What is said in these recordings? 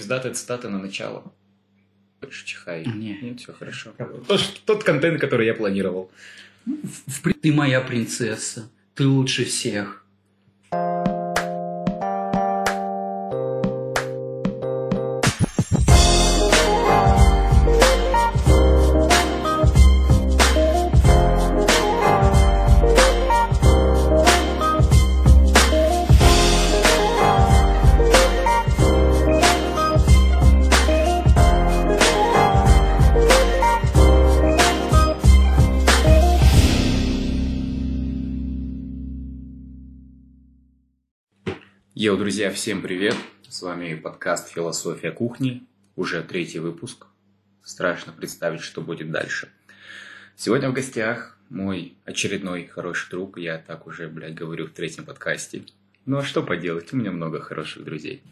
пиздатая цитата на начало. Больше чихай. Не. Нет, все хорошо. Тот, тот контент, который я планировал. При- Ты моя принцесса. Ты лучше всех. Друзья, всем привет! С вами подкаст «Философия кухни». Уже третий выпуск. Страшно представить, что будет дальше. Сегодня в гостях мой очередной хороший друг. Я так уже, блядь, говорю в третьем подкасте. Ну а что поделать, у меня много хороших друзей.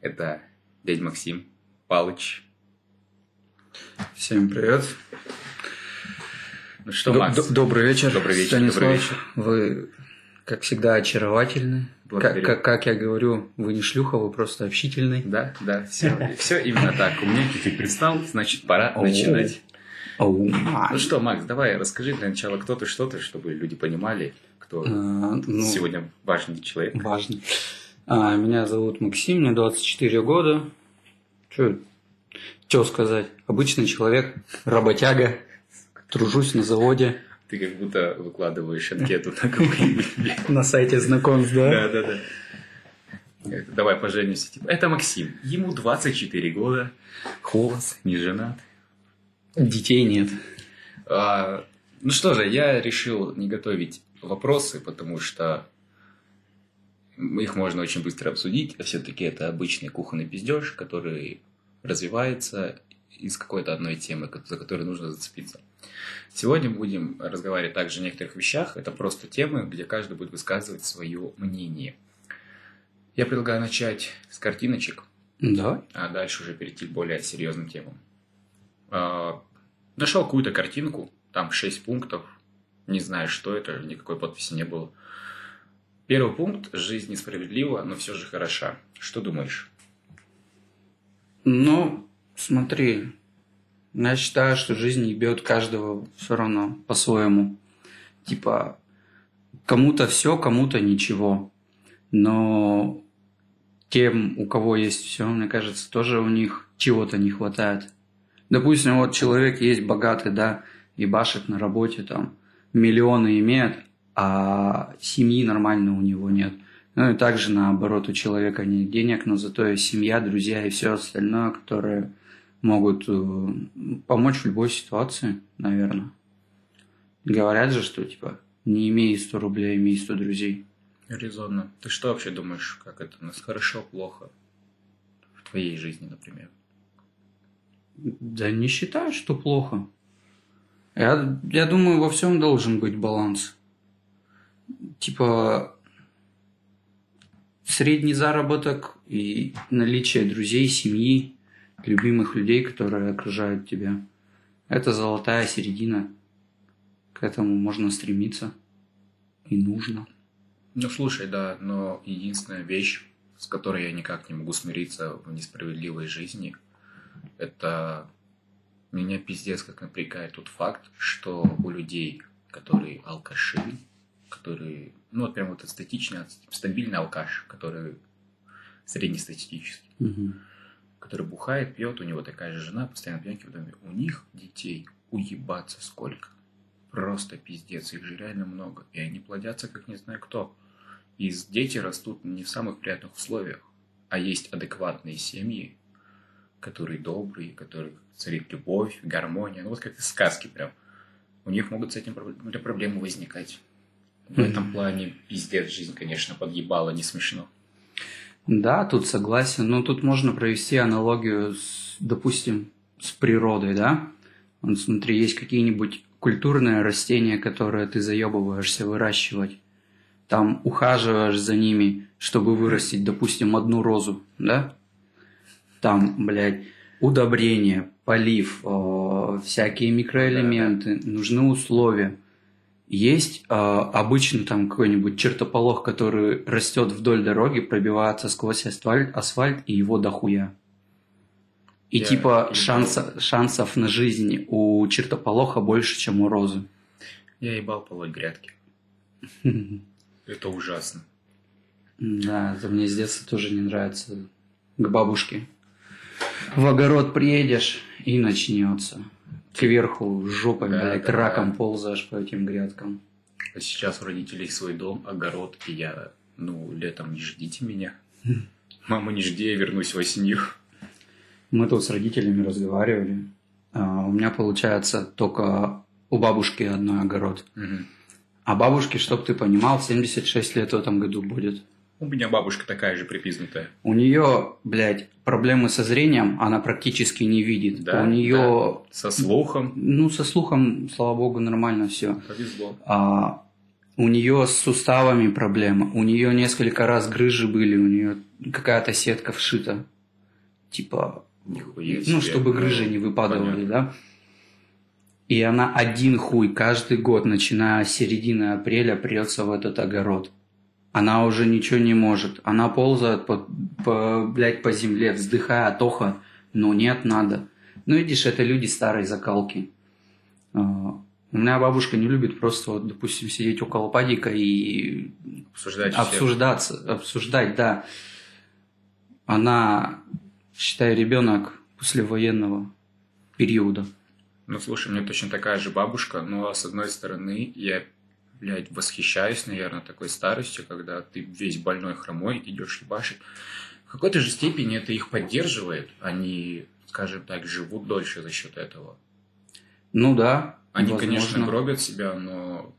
Это дядь Максим, Палыч. Всем привет. Ну что, Макс? Добрый вечер. Добрый вечер, Станислав. добрый вечер. Вы, как всегда, очаровательны. Как, Благодарю. как, как я говорю, вы не шлюха, вы просто общительный. Да, да, все, все именно так. У меня ты предстал, значит, пора начинать. Оу. Ну что, Макс, давай расскажи для начала, кто ты, что ты, чтобы люди понимали, кто А, ну, сегодня важный человек. Важно. А, меня зовут Максим, мне 24 года. Что сказать? Обычный человек, работяга, тружусь на заводе. Ты как будто выкладываешь анкету на. На сайте знакомств, Да, да, да. Это, Давай поженимся. Типа, это Максим. Ему 24 года. Холос, не женат. Детей нет. А, ну что же, я решил не готовить вопросы, потому что их можно очень быстро обсудить, а все-таки это обычный кухонный пиздеж, который развивается из какой-то одной темы, за которую нужно зацепиться. Сегодня будем разговаривать также о некоторых вещах. Это просто темы, где каждый будет высказывать свое мнение. Я предлагаю начать с картиночек Давай. а дальше уже перейти к более серьезным темам. А, Нашел какую-то картинку, там 6 пунктов, не знаю, что это, никакой подписи не было. Первый пункт – жизнь несправедлива, но все же хороша. Что думаешь? Ну, смотри, я считаю, что жизнь ебет каждого все равно по-своему. Типа, кому-то все, кому-то ничего. Но тем, у кого есть все, мне кажется, тоже у них чего-то не хватает. Допустим, вот человек есть богатый, да, и башит на работе, там, миллионы имеет, а семьи нормально у него нет. Ну и также наоборот, у человека нет денег, но зато есть семья, друзья и все остальное, которые могут э, помочь в любой ситуации, наверное. Говорят же, что типа не имей 100 рублей, имей 100 друзей. Резонно. Ты что вообще думаешь, как это у нас хорошо, плохо? В твоей жизни, например. Да не считаю, что плохо. Я, я думаю, во всем должен быть баланс. Типа средний заработок и наличие друзей, семьи, любимых людей, которые окружают тебя. Это золотая середина. К этому можно стремиться. И нужно. Ну, слушай, да, но единственная вещь, с которой я никак не могу смириться в несправедливой жизни, это меня пиздец как напрягает тот факт, что у людей, которые алкаши, которые, ну, вот прям вот статичный, стабильный алкаш, который среднестатистический, Мгм. Который бухает, пьет, у него такая же жена, постоянно пьянки в доме. У них детей уебаться сколько. Просто пиздец, их же реально много. И они плодятся, как не знаю кто. И дети растут не в самых приятных условиях. А есть адекватные семьи, которые добрые, которые царит любовь, гармония. Ну вот как из сказки прям. У них могут с этим проб- проблемы возникать. В этом плане пиздец жизнь, конечно, подъебала, не смешно. Да, тут согласен. Но тут можно провести аналогию с, допустим, с природой, да? Вот смотри, есть какие-нибудь культурные растения, которые ты заебываешься выращивать. Там ухаживаешь за ними, чтобы вырастить, допустим, одну розу, да? Там, блядь, удобрения, полив, э, всякие микроэлементы, нужны условия. Есть э, обычно там какой-нибудь чертополох, который растет вдоль дороги, пробивается сквозь асфальт, асфальт и его дохуя. И Я типа ебал. шанса, шансов на жизнь у чертополоха больше, чем у розы. Я ебал полоть грядки. Это ужасно. Да, это мне с детства тоже не нравится. К бабушке. В огород приедешь и начнется. Кверху жопой, Да, блядь, да, раком да. ползаешь по этим грядкам. А сейчас у родителей свой дом, огород, и я, ну, летом не ждите меня. Мама, не жди, я вернусь осенью. Мы тут с родителями разговаривали. А, у меня получается только у бабушки одной огород. Мгм. А бабушке, чтоб ты понимал, 76 лет в этом году будет. У меня бабушка такая же припизнутая. У нее, блядь, проблемы со зрением, она практически не видит. Да, у нее, Со слухом. ну, со слухом, слава богу, нормально все. Повезло. А, у нее с суставами проблемы. У нее несколько раз грыжи были, у нее какая-то сетка вшита. Типа, Нихуя ну, себе. чтобы грыжи не выпадывали, Понятно. да. И она один хуй каждый год, начиная с середины апреля, прется в этот огород. Она уже ничего не может. Она ползает по, по, блядь, по земле, вздыхая от оха, но нет, надо. Ну, видишь, это люди старой закалки. А, У меня бабушка не любит просто, вот, допустим, сидеть около падика и Обсуждать обсуждаться, обсуждать, да. Она, считай, ребенок послевоенного периода. Ну, слушай, у меня точно такая же бабушка, но с одной стороны, я, блядь, восхищаюсь, наверное, такой старостью, когда ты весь больной, хромой, идешь ебашить. В какой-то же степени это их поддерживает. Они, скажем так, живут дольше за счет этого. Ну да. Они, возможно. конечно, гробят себя, но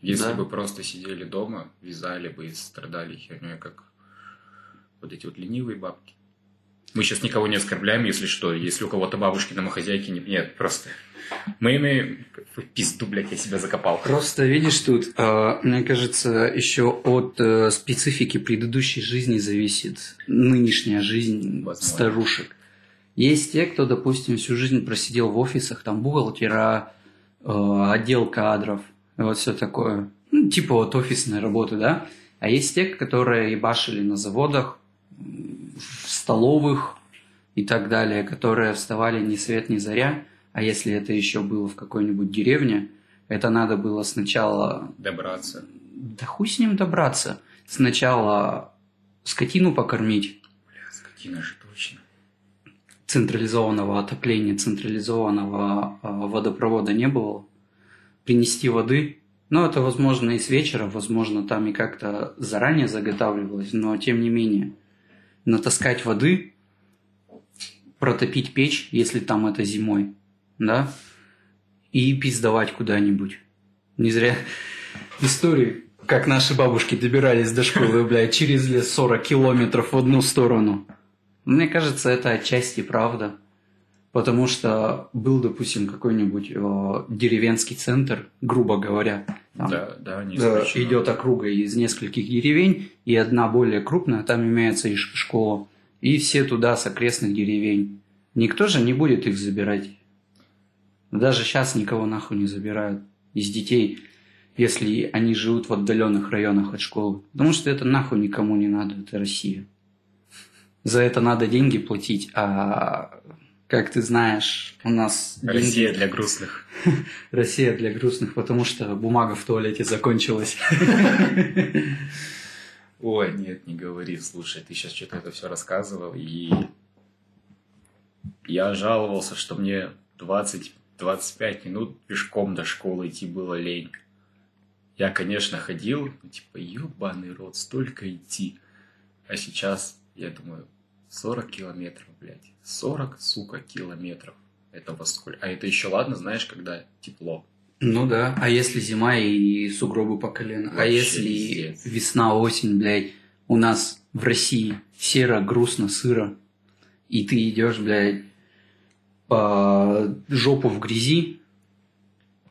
если Да. бы просто сидели дома, вязали бы и страдали херней, как вот эти вот ленивые бабки. Мы сейчас никого не оскорбляем, если что. Если у кого-то бабушки домохозяйки не... Нет, просто... Мы. Фу, Пизду, блядь, я себя закопал. Просто видишь тут, э, мне кажется, еще от э, специфики предыдущей жизни зависит нынешняя жизнь Возможно. старушек. Есть те, кто, допустим, всю жизнь просидел в офисах, там бухгалтера, э, отдел кадров, вот все такое. Ну, типа вот офисной работы, да? А есть те, которые ебашили на заводах, столовых и так далее, которые вставали ни свет ни заря, а если это еще было в какой-нибудь деревне, это надо было сначала Добраться. да хуй с ним добраться. Сначала скотину покормить, Бля, скотина же точно. централизованного отопления, централизованного а, водопровода не было. Принести воды, ну это возможно и с вечера, возможно там и как-то заранее заготавливалось, но тем не менее. Натаскать воды, протопить печь, если там это зимой, да, и пиздовать куда-нибудь. Не зря истории, как наши бабушки добирались до школы, блядь, через лес 40 километров в одну сторону. Мне кажется, это отчасти правда. Потому что был, допустим, какой-нибудь э, деревенский центр, грубо говоря. Там, Да, да, не да, идет округа из нескольких деревень, и одна более крупная, там имеется и школа. И все туда с окрестных деревень. Никто же не будет их забирать. Даже сейчас никого нахуй не забирают из детей, если они живут в отдаленных районах от школы. Потому что это нахуй никому не надо, это Россия. За это надо деньги платить, а как ты знаешь, у нас деньги- Россия для грустных. Россия для грустных, потому что бумага в туалете закончилась. Ой, нет, не говори, слушай, ты сейчас что-то это все рассказывал, и я жаловался, что мне 20-25 минут пешком до школы идти было лень. Я, конечно, ходил, ну, типа, ебаный рот, столько идти. А сейчас, я думаю, 40 километров, блядь. 40, сука, километров. Это во сколько? А это еще ладно, знаешь, когда тепло. Ну да, а если зима и сугробы по колено? а Вообще если пиздец. весна, осень, блядь, у нас в России серо, грустно, сыро, и ты идешь, блядь, по жопу в грязи,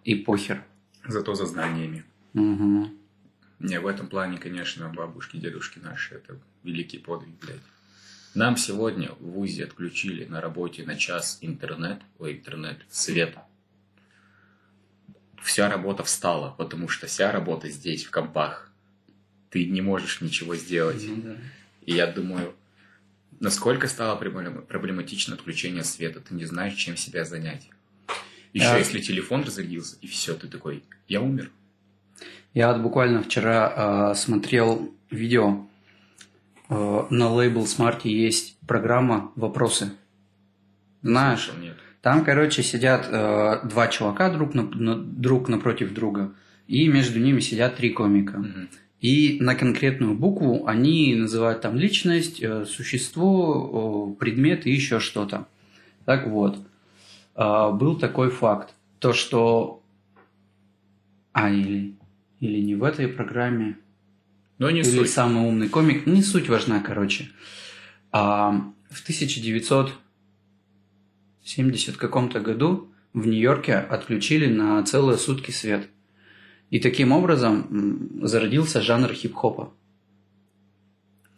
и похер. Зато за знаниями. Угу. Не, в этом плане, конечно, бабушки, дедушки наши, это великий подвиг, блядь. Нам сегодня в ВУЗе отключили на работе на час интернет, ой, интернет, свет. вся работа встала, потому что вся работа здесь, в компах. Ты не можешь ничего сделать. Ну да. И я думаю, насколько стало проблем- проблематично отключение света, ты не знаешь, чем себя занять. Еще Да. если телефон разрядился, и все, ты такой, я умер. Я вот буквально вчера э, смотрел видео. Э, на лейбл Смарте есть программа «Вопросы». Знаешь, Слышал, нет. там, короче, сидят э, два чувака друг, на- на- друг напротив друга, и между ними сидят три комика. Мгм. И на конкретную букву они называют там личность, э, существо, э, предмет и еще что-то. Так вот, а, был такой факт, то что... А, или, или не в этой программе, Но не или суть. самый умный комик, не суть важна, короче. А, в 1970 каком-то году в Нью-Йорке отключили на целые сутки свет. И таким образом зародился жанр хип-хопа.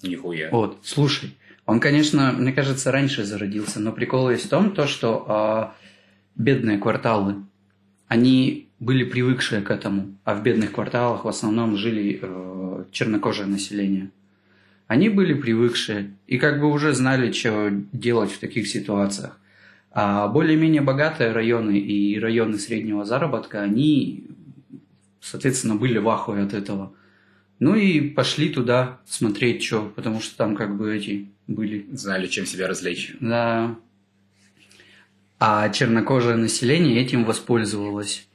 Нихуя. Вот, слушай, он, конечно, мне кажется, раньше зародился, но прикол есть в том, то, что а, бедные кварталы, они были привыкшие к этому, а в бедных кварталах в основном жили э, чернокожее население. Они были привыкшие и как бы уже знали, что делать в таких ситуациях. А более-менее богатые районы и районы среднего заработка, они, соответственно, были в ахуе от этого. Ну и пошли туда смотреть, что, потому что там как бы эти были. Знали, чем себя развлечь. Да. А чернокожее население этим воспользовалось.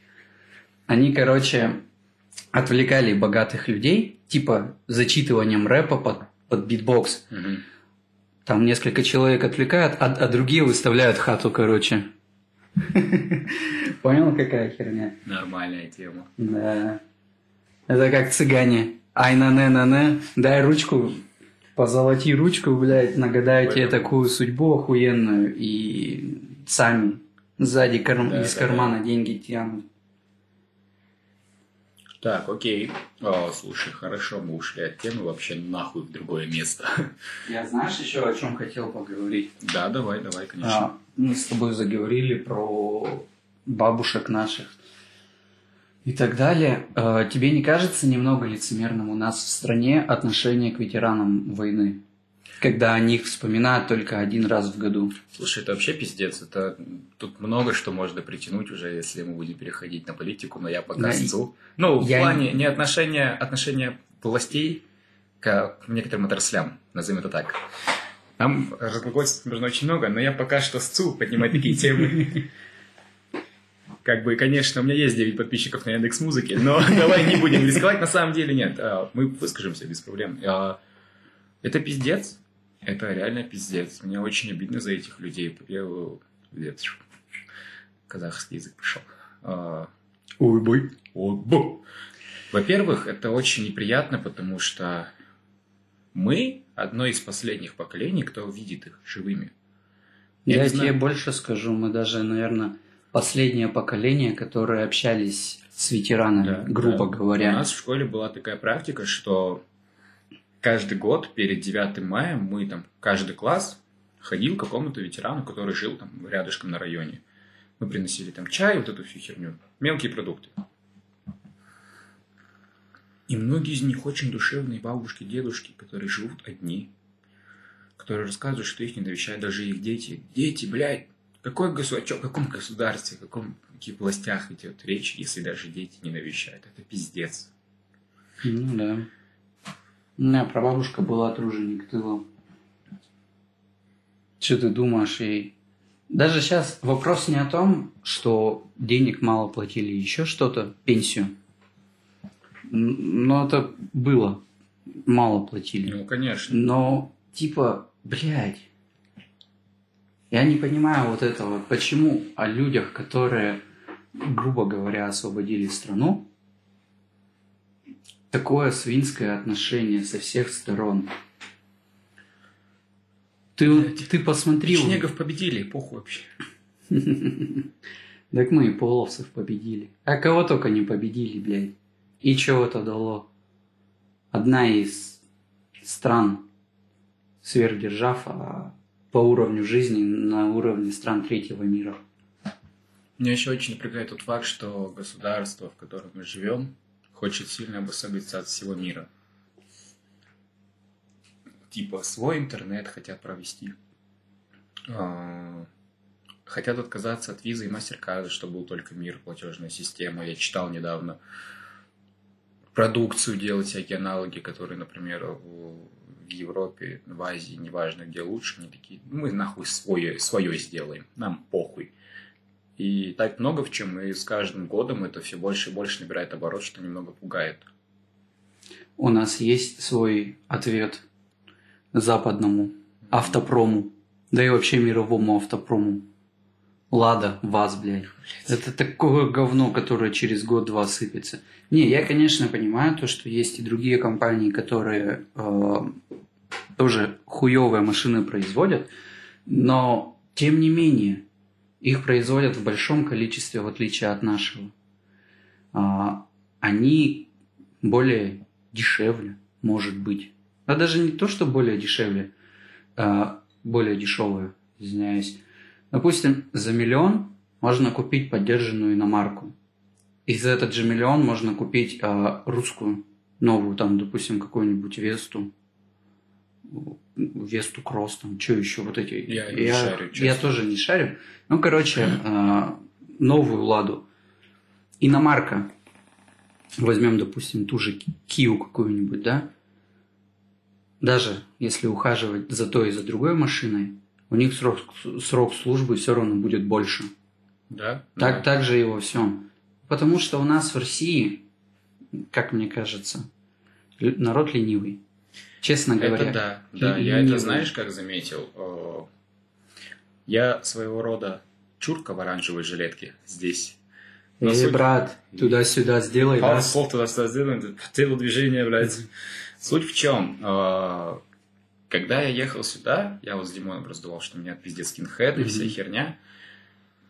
Они, короче, отвлекали богатых людей, типа зачитыванием рэпа под, под битбокс. Мгм. Там несколько человек отвлекают, а, а другие выставляют хату, короче. Понял, какая херня? Нормальная тема. Да. Это как цыгане. Ай на не на не, дай ручку, позолоти ручку, блядь, нагадаю тебе такую судьбу охуенную, и сами сзади карм- Да, из да, кармана деньги тянут. Так, окей. О, слушай, хорошо, мы ушли от темы вообще нахуй в другое место. Я знаешь еще о чем хотел поговорить? Да, давай, давай, конечно. А, мы с тобой заговорили про бабушек наших и так далее. Э, Тебе не кажется немного лицемерным у нас в стране отношение к ветеранам войны? Когда о них вспоминают только один раз в году. Слушай, это вообще пиздец. Это тут много что можно притянуть уже, если мы будем переходить на политику, но я пока Да, сцу. Ну, в я плане не отношения, отношения властей к некоторым отраслям, назовем это так. Там разглагольств нужно очень много, но я пока что сцу поднимать такие темы. Как бы, конечно, у меня есть 9 подписчиков на Яндекс Музыке, но давай не будем рисковать. На самом деле нет. А, Мы выскажемся без проблем. А, Это пиздец. Это реально пиздец. Мне очень обидно за этих людей. Я, блядь, казахский язык пришел. А, Ой, бой. Ой, бу. Во-первых, это очень неприятно, потому что мы одно из последних поколений, кто увидит их живыми. Я Я, не тебе знаю. больше скажу, мы даже, наверное, последнее поколение, которые общались с ветеранами, Да, грубо да. говоря. У нас в школе была такая практика, что каждый год перед 9 мая мы там, каждый класс ходил к какому-то ветерану, который жил там рядышком на районе. Мы приносили там чай, вот эту всю херню, мелкие продукты. И многие из них очень душевные бабушки, дедушки, которые живут одни, которые рассказывают, что их не навещают даже их дети. Дети, блядь, какой государ... чё- о каком государстве, о каком, каких властях идет речь, если даже дети не навещают? Это пиздец. Ну да. У меня прабабушка была труженик тыла. Что ты думаешь ей? Даже сейчас вопрос не о том, что денег мало платили, еще что-то, пенсию. Но это было. Мало платили. Ну, конечно. Но, типа, блядь, я не понимаю вот этого. Почему о людях, которые, грубо говоря, освободили страну, такое свинское отношение со всех сторон? Ты, Блядь. ты посмотри. Печенегов победили, похуй вообще. Так мы и половцев победили. А кого только не победили, блядь. И чего это дало? Одна из стран сверхдержав а по уровню жизни на уровне стран третьего мира. Меня еще очень напрягает тот факт, что государство, в котором мы живем, хочет сильно обособиться от всего мира. Типа свой интернет хотят провести. А, хотят отказаться от визы и мастер-карта, чтобы был только мир, платежная система. Я читал недавно продукцию делать, всякие аналоги, которые, например, в, в Европе, в Азии, неважно где лучше, они такие, «Ну, мы нахуй свое, свое сделаем, нам похуй. И так много в чем, и с каждым годом это все больше и больше набирает оборот, что немного пугает. У нас есть свой ответ западному автопрому, да и вообще мировому автопрому. Лада, ВАЗ, блядь. Это такое говно, которое через год-два сыпется. Не, я, конечно, понимаю то, что есть и другие компании, которые э, тоже хуевые машины производят, но тем не менее их производят в большом количестве, в отличие от нашего. А, они более дешевле, может быть. А даже не то, что более дешевле, а более дешевые, извиняюсь. Допустим, за миллион можно купить поддержанную иномарку. И за этот же миллион можно купить а, русскую, новую, там, допустим, какую-нибудь Весту. Весту Кросс, там, что еще, вот эти. Я, не шарю, честно. Я тоже не шарю. Ну, короче, а, новую Ладу. Иномарка. Возьмем, допустим, ту же Кию какую-нибудь, да? Даже если ухаживать за той и за другой машиной, у них срок, срок службы все равно будет больше. Да? Так, да. так же и во всем. Потому что у нас в России, как мне кажется, народ ленивый. Честно говоря. Это да, да. Я это знаешь, как заметил? Я своего рода чурка в оранжевой жилетке здесь. Эй, суть... брат, туда-сюда сделай, да? Пол туда-сюда сделай, телодвижение, блядь. Суть в чем? Когда я ехал сюда, я вот с Димоном раздувал, что у меня пиздец скинхед и вся херня.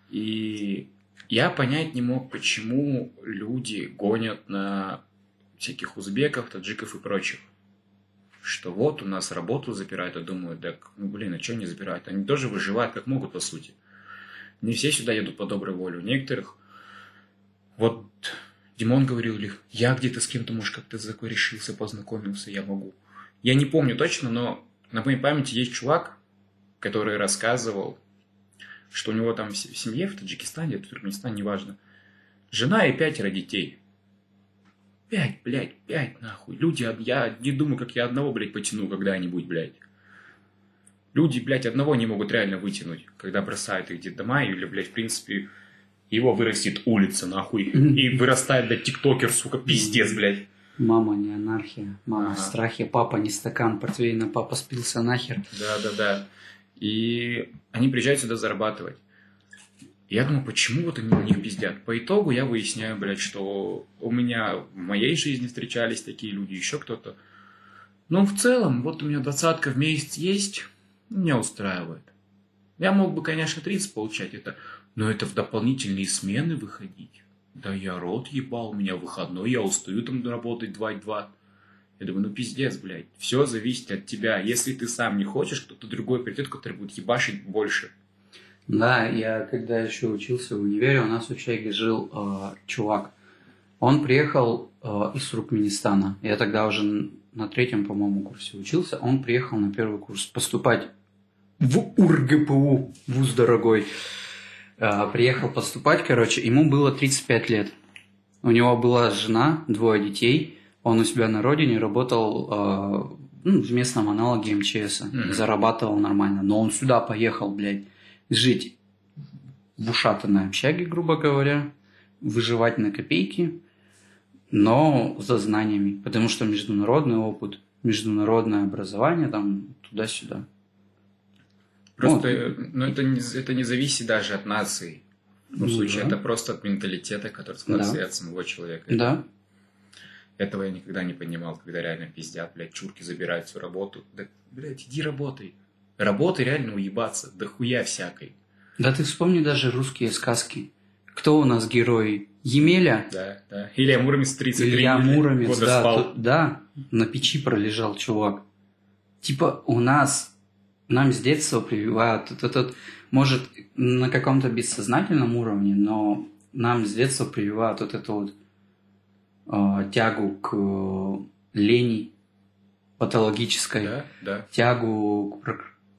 И я понять не мог, почему люди гонят на всяких узбеков, таджиков и прочих. Что вот у нас работу запирают, а думают, да, ну блин, а что они запирают? Они тоже выживают как могут, по сути. Не все сюда едут по доброй воле. У некоторых, вот Димон говорил, я где-то с кем-то, может, как-то такой познакомился, я могу. Я не помню точно, но на моей памяти есть чувак, который рассказывал, что у него там в семье в Таджикистане, в Туркменистане, неважно, жена и пятеро детей. Пять, блядь, пять, нахуй. Люди, я не думаю, как я одного, блядь, потяну когда-нибудь, блядь. Люди, блядь, одного не могут реально вытянуть, когда бросают их детдома, или, блядь, в принципе, его вырастет улица, нахуй, и вырастает, блядь, тиктокер, сука, пиздец, блядь. Мама не анархия, мама ага. в страхе, папа не стакан портвейна, папа спился нахер. Да, да, да. И они приезжают сюда зарабатывать. Я думаю, почему вот они у них пиздят? По итогу я выясняю, блядь, что у меня в моей жизни встречались такие люди, еще кто-то. Но в целом, вот у меня двадцатка в месяц есть, меня устраивает. Я мог бы, конечно, 30 получать это, но это в дополнительные смены выходить. Да я рот ебал, у меня выходной, я устаю там работать 2 и 2. Я думаю, ну пиздец, блядь. Все зависит от тебя. Если ты сам не хочешь, кто-то другой придет, который будет ебашить больше. Да, я когда еще учился в универе, у нас в Учайге жил э, чувак. Он приехал э, из Туркменистана. Я тогда уже на третьем, по-моему, курсе учился. Он приехал на первый курс поступать в УрГПУ, вуз дорогой. Э, приехал поступать, короче, ему было 35 лет. У него была жена, двое детей. Он у себя на родине работал э, ну, в местном аналоге МЧС. Mm-hmm. Зарабатывал нормально. Но он сюда поехал, блядь, жить в ушатанной общаге, грубо говоря, выживать на копейки, но за знаниями. Потому что международный опыт, международное образование, там, туда-сюда. Просто, ну, это не, это не зависит даже от нации. В ну, случае, да. это просто от менталитета, который складывается да. от самого человека. Да. Этого я никогда не понимал, когда реально пиздят, блядь, чурки забирают всю работу. Да, блядь, иди работай. Работай реально уебаться, да хуя всякой. Да ты вспомни даже русские сказки. Кто у нас герой? Емеля? Да, да. Илья Муромец 33 Илья Муромец, да, спал. То, да, на печи пролежал чувак. Типа у нас нам с детства прививают вот этот, может, на каком-то бессознательном уровне, но нам с детства прививают вот эту вот э, тягу к э, лени патологической, Да, да. тягу к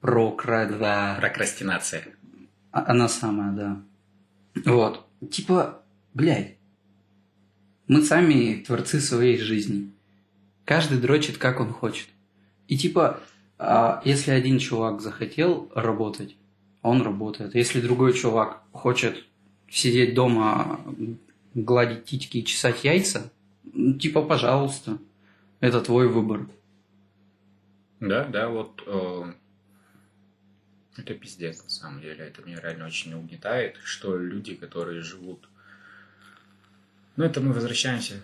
прок- прокра- Прокрастинация. А- Она самая, да. Вот. Типа, блядь, мы сами творцы своей жизни. Каждый дрочит, как он хочет. И типа, а, если один чувак захотел работать, он работает. Если другой чувак хочет сидеть дома, гладить титьки и чесать яйца, типа, пожалуйста, это твой выбор. Да, да, вот э, это пиздец на самом деле. Это меня реально очень угнетает, что люди, которые живут... Ну, это мы возвращаемся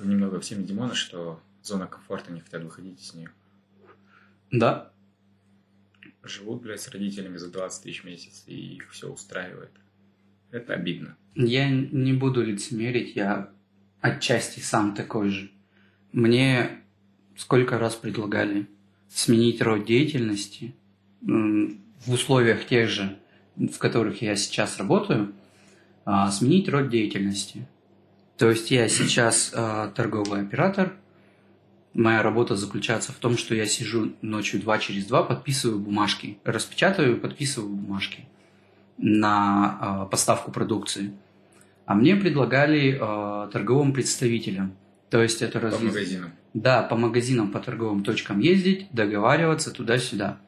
немного к теме Димона, что зона комфорта не хотят выходить из нее. Да, Живут, блядь, с родителями за 20 тысяч в месяц, и их все устраивает. Это обидно. Я не буду лицемерить, я отчасти сам такой же. Мне сколько раз предлагали сменить род деятельности в условиях тех же, в которых я сейчас работаю, а, сменить род деятельности. То есть я сейчас а, торговый оператор. Моя работа заключается в том, что я сижу ночью два через два, подписываю бумажки, распечатываю, подписываю бумажки на а, поставку продукции. А мне предлагали торговым представителям. То есть это По магазинам. Да, по магазинам, по торговым точкам ездить, договариваться туда-сюда.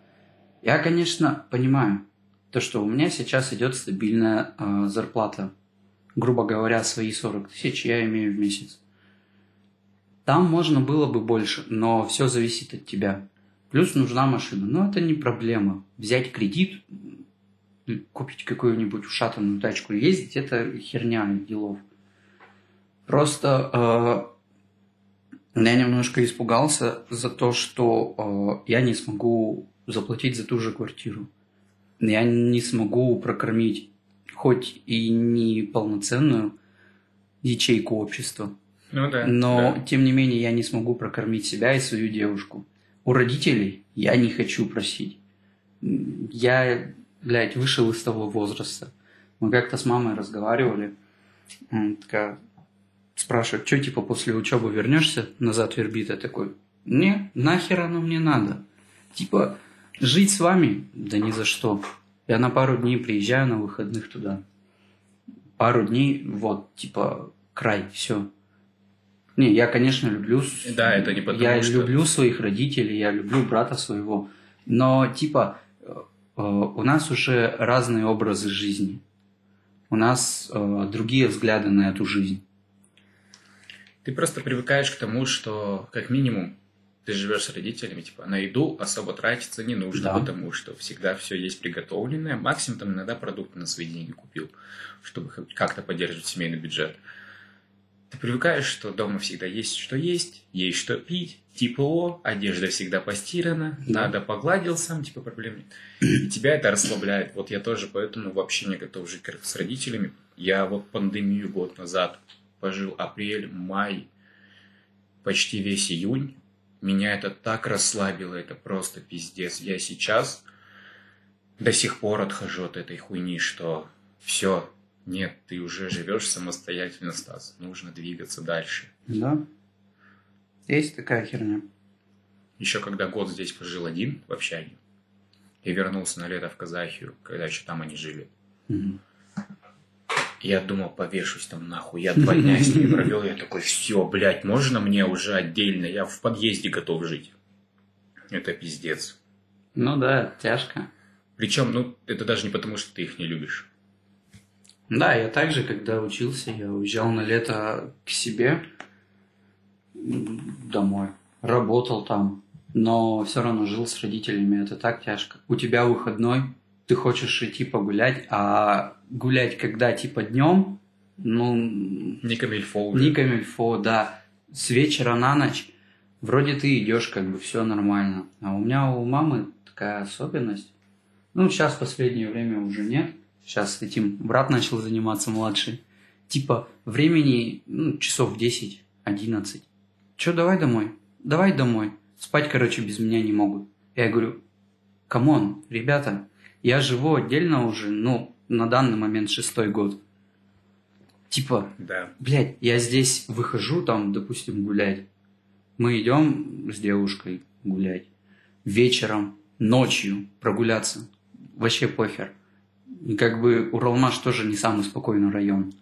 Я, конечно, понимаю, то, что у меня сейчас идет стабильная э, зарплата. Грубо говоря, свои 40 тысяч я имею в месяц. Там можно было бы больше, но все зависит от тебя. Плюс нужна машина. Но это не проблема. Взять кредит, купить какую-нибудь ушатанную тачку и ездить, это херня делов. Просто э, я немножко испугался за то, что э, я не смогу заплатить за ту же квартиру. Я не смогу прокормить хоть и не полноценную ячейку общества, Ну да. но да. тем не менее я не смогу прокормить себя и свою девушку. У родителей я не хочу просить. Я, блядь, вышел из того возраста. Мы как-то с мамой разговаривали. М, Такая спрашивает, что типа после учебы вернешься назад в Ирбит? Я такой, не, нахер оно мне надо. Типа, жить с вами? Да ни за что. Я на пару дней приезжаю на выходных туда. Пару дней, вот, типа, край, все. Не, я, конечно, люблю... Да, это не потому, Я что- люблю своих родителей, я люблю брата своего. Но, типа, э, у нас уже разные образы жизни. У нас э, другие взгляды на эту жизнь. Ты просто привыкаешь к тому, что как минимум ты живешь с родителями, типа на еду особо тратиться не нужно, Да. потому что всегда все есть приготовленное. Максимум там иногда продукты на свои деньги купил, чтобы как-то поддерживать семейный бюджет. Ты привыкаешь, что дома всегда есть что есть, есть что пить, тепло, одежда всегда постирана, Да. надо погладил сам, типа проблем нет. И тебя это расслабляет. Вот я тоже поэтому вообще не готов жить как с родителями. Я вот пандемию год назад пожил апрель, май, почти весь июнь. Меня это так расслабило, это просто пиздец. Я сейчас до сих пор отхожу от этой хуйни, что все, нет, ты уже живешь самостоятельно, Стас. Нужно двигаться дальше. Да. Есть такая херня. Еще когда год здесь пожил один в общаге, и вернулся на лето в Казахию, когда еще там они жили. Мгм. Я думал, повешусь там нахуй. Я два дня с ними провел, я такой, все, блядь, можно мне уже отдельно? Я в подъезде готов жить. Это пиздец. Ну да, тяжко. Причем, ну, это даже не потому, что ты их не любишь. Да, я также, когда учился, я уезжал на лето к себе домой. Работал там, но все равно жил с родителями. Это так тяжко. У тебя выходной, ты хочешь идти погулять, а гулять когда типа днем, ну, Не камильфо уже. не камильфо, да. С вечера на ночь вроде ты идешь, как бы все нормально. А у меня у мамы такая особенность. Ну, сейчас в последнее время уже нет. Сейчас этим брат начал заниматься младший. Типа времени ну, часов 10-11. Че, давай домой? Давай домой. Спать, короче, без меня не могут. Я говорю, come on, ребята, я живу отдельно уже, ну, на данный момент шестой год. Типа, Да. блядь, я здесь выхожу там, допустим, гулять. Мы идем с девушкой гулять. Вечером, ночью прогуляться. Вообще похер. Как бы Уралмаш тоже не самый спокойный район.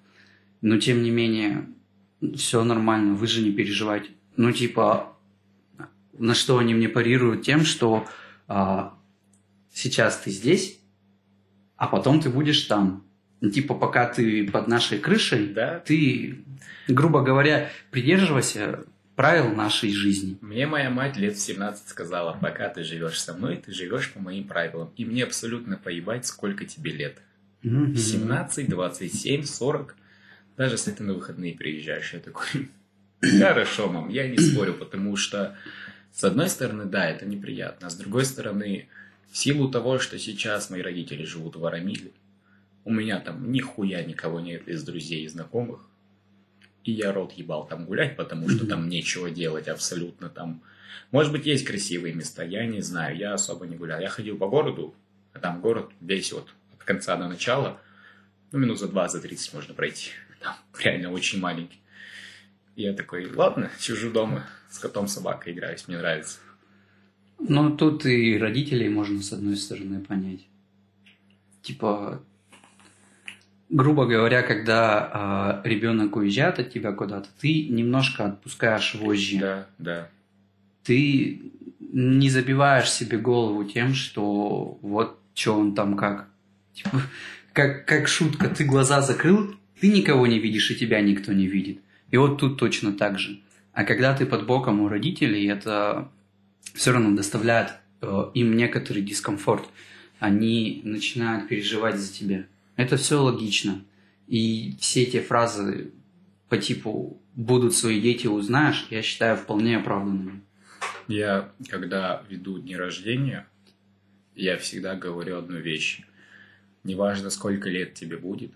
Но тем не менее, все нормально, вы же не переживайте. Ну, типа, на что они мне парируют тем, что а, сейчас ты здесь, а потом ты будешь там. Ну, Типа, пока ты под нашей крышей, Да. ты, грубо говоря, придерживайся правил нашей жизни. Мне моя мать лет в 17 сказала, пока ты живешь со мной, ты живешь по моим правилам. И мне абсолютно поебать, сколько тебе лет. 17, 27, 40. Даже если ты на выходные приезжаешь, я такой, хорошо, мам, я не спорю, потому что, с одной стороны, да, это неприятно, а с другой стороны, в силу того, что сейчас мои родители живут в Арамиле, у меня там нихуя никого нет из друзей и знакомых, и я рот ебал там гулять, потому что там нечего делать абсолютно там. Может быть, есть красивые места, я не знаю, я особо не гулял. Я ходил по городу, а там город весь вот от конца до начала, ну, минут за 20, за 30 можно пройти. Там реально очень маленький. И я такой, ладно, сижу дома, с котом собакой играюсь, мне нравится. Ну, тут и родителей можно, с одной стороны, понять. Типа, грубо говоря, когда ребенок уезжает от тебя куда-то, ты немножко отпускаешь вожжи. Да, да. Ты не забиваешь себе голову тем, что вот что он там как. Типа, как, как шутка, ты глаза закрыл, ты никого не видишь, и тебя никто не видит. И вот тут точно так же. А когда ты под боком у родителей, это все равно доставляет э, им некоторый дискомфорт. Они начинают переживать за тебя. Это все логично. И все эти фразы по типу «будут свои дети, узнаешь», я считаю вполне оправданными. Я, когда веду дни рождения, я всегда говорю одну вещь. Неважно, сколько лет тебе будет,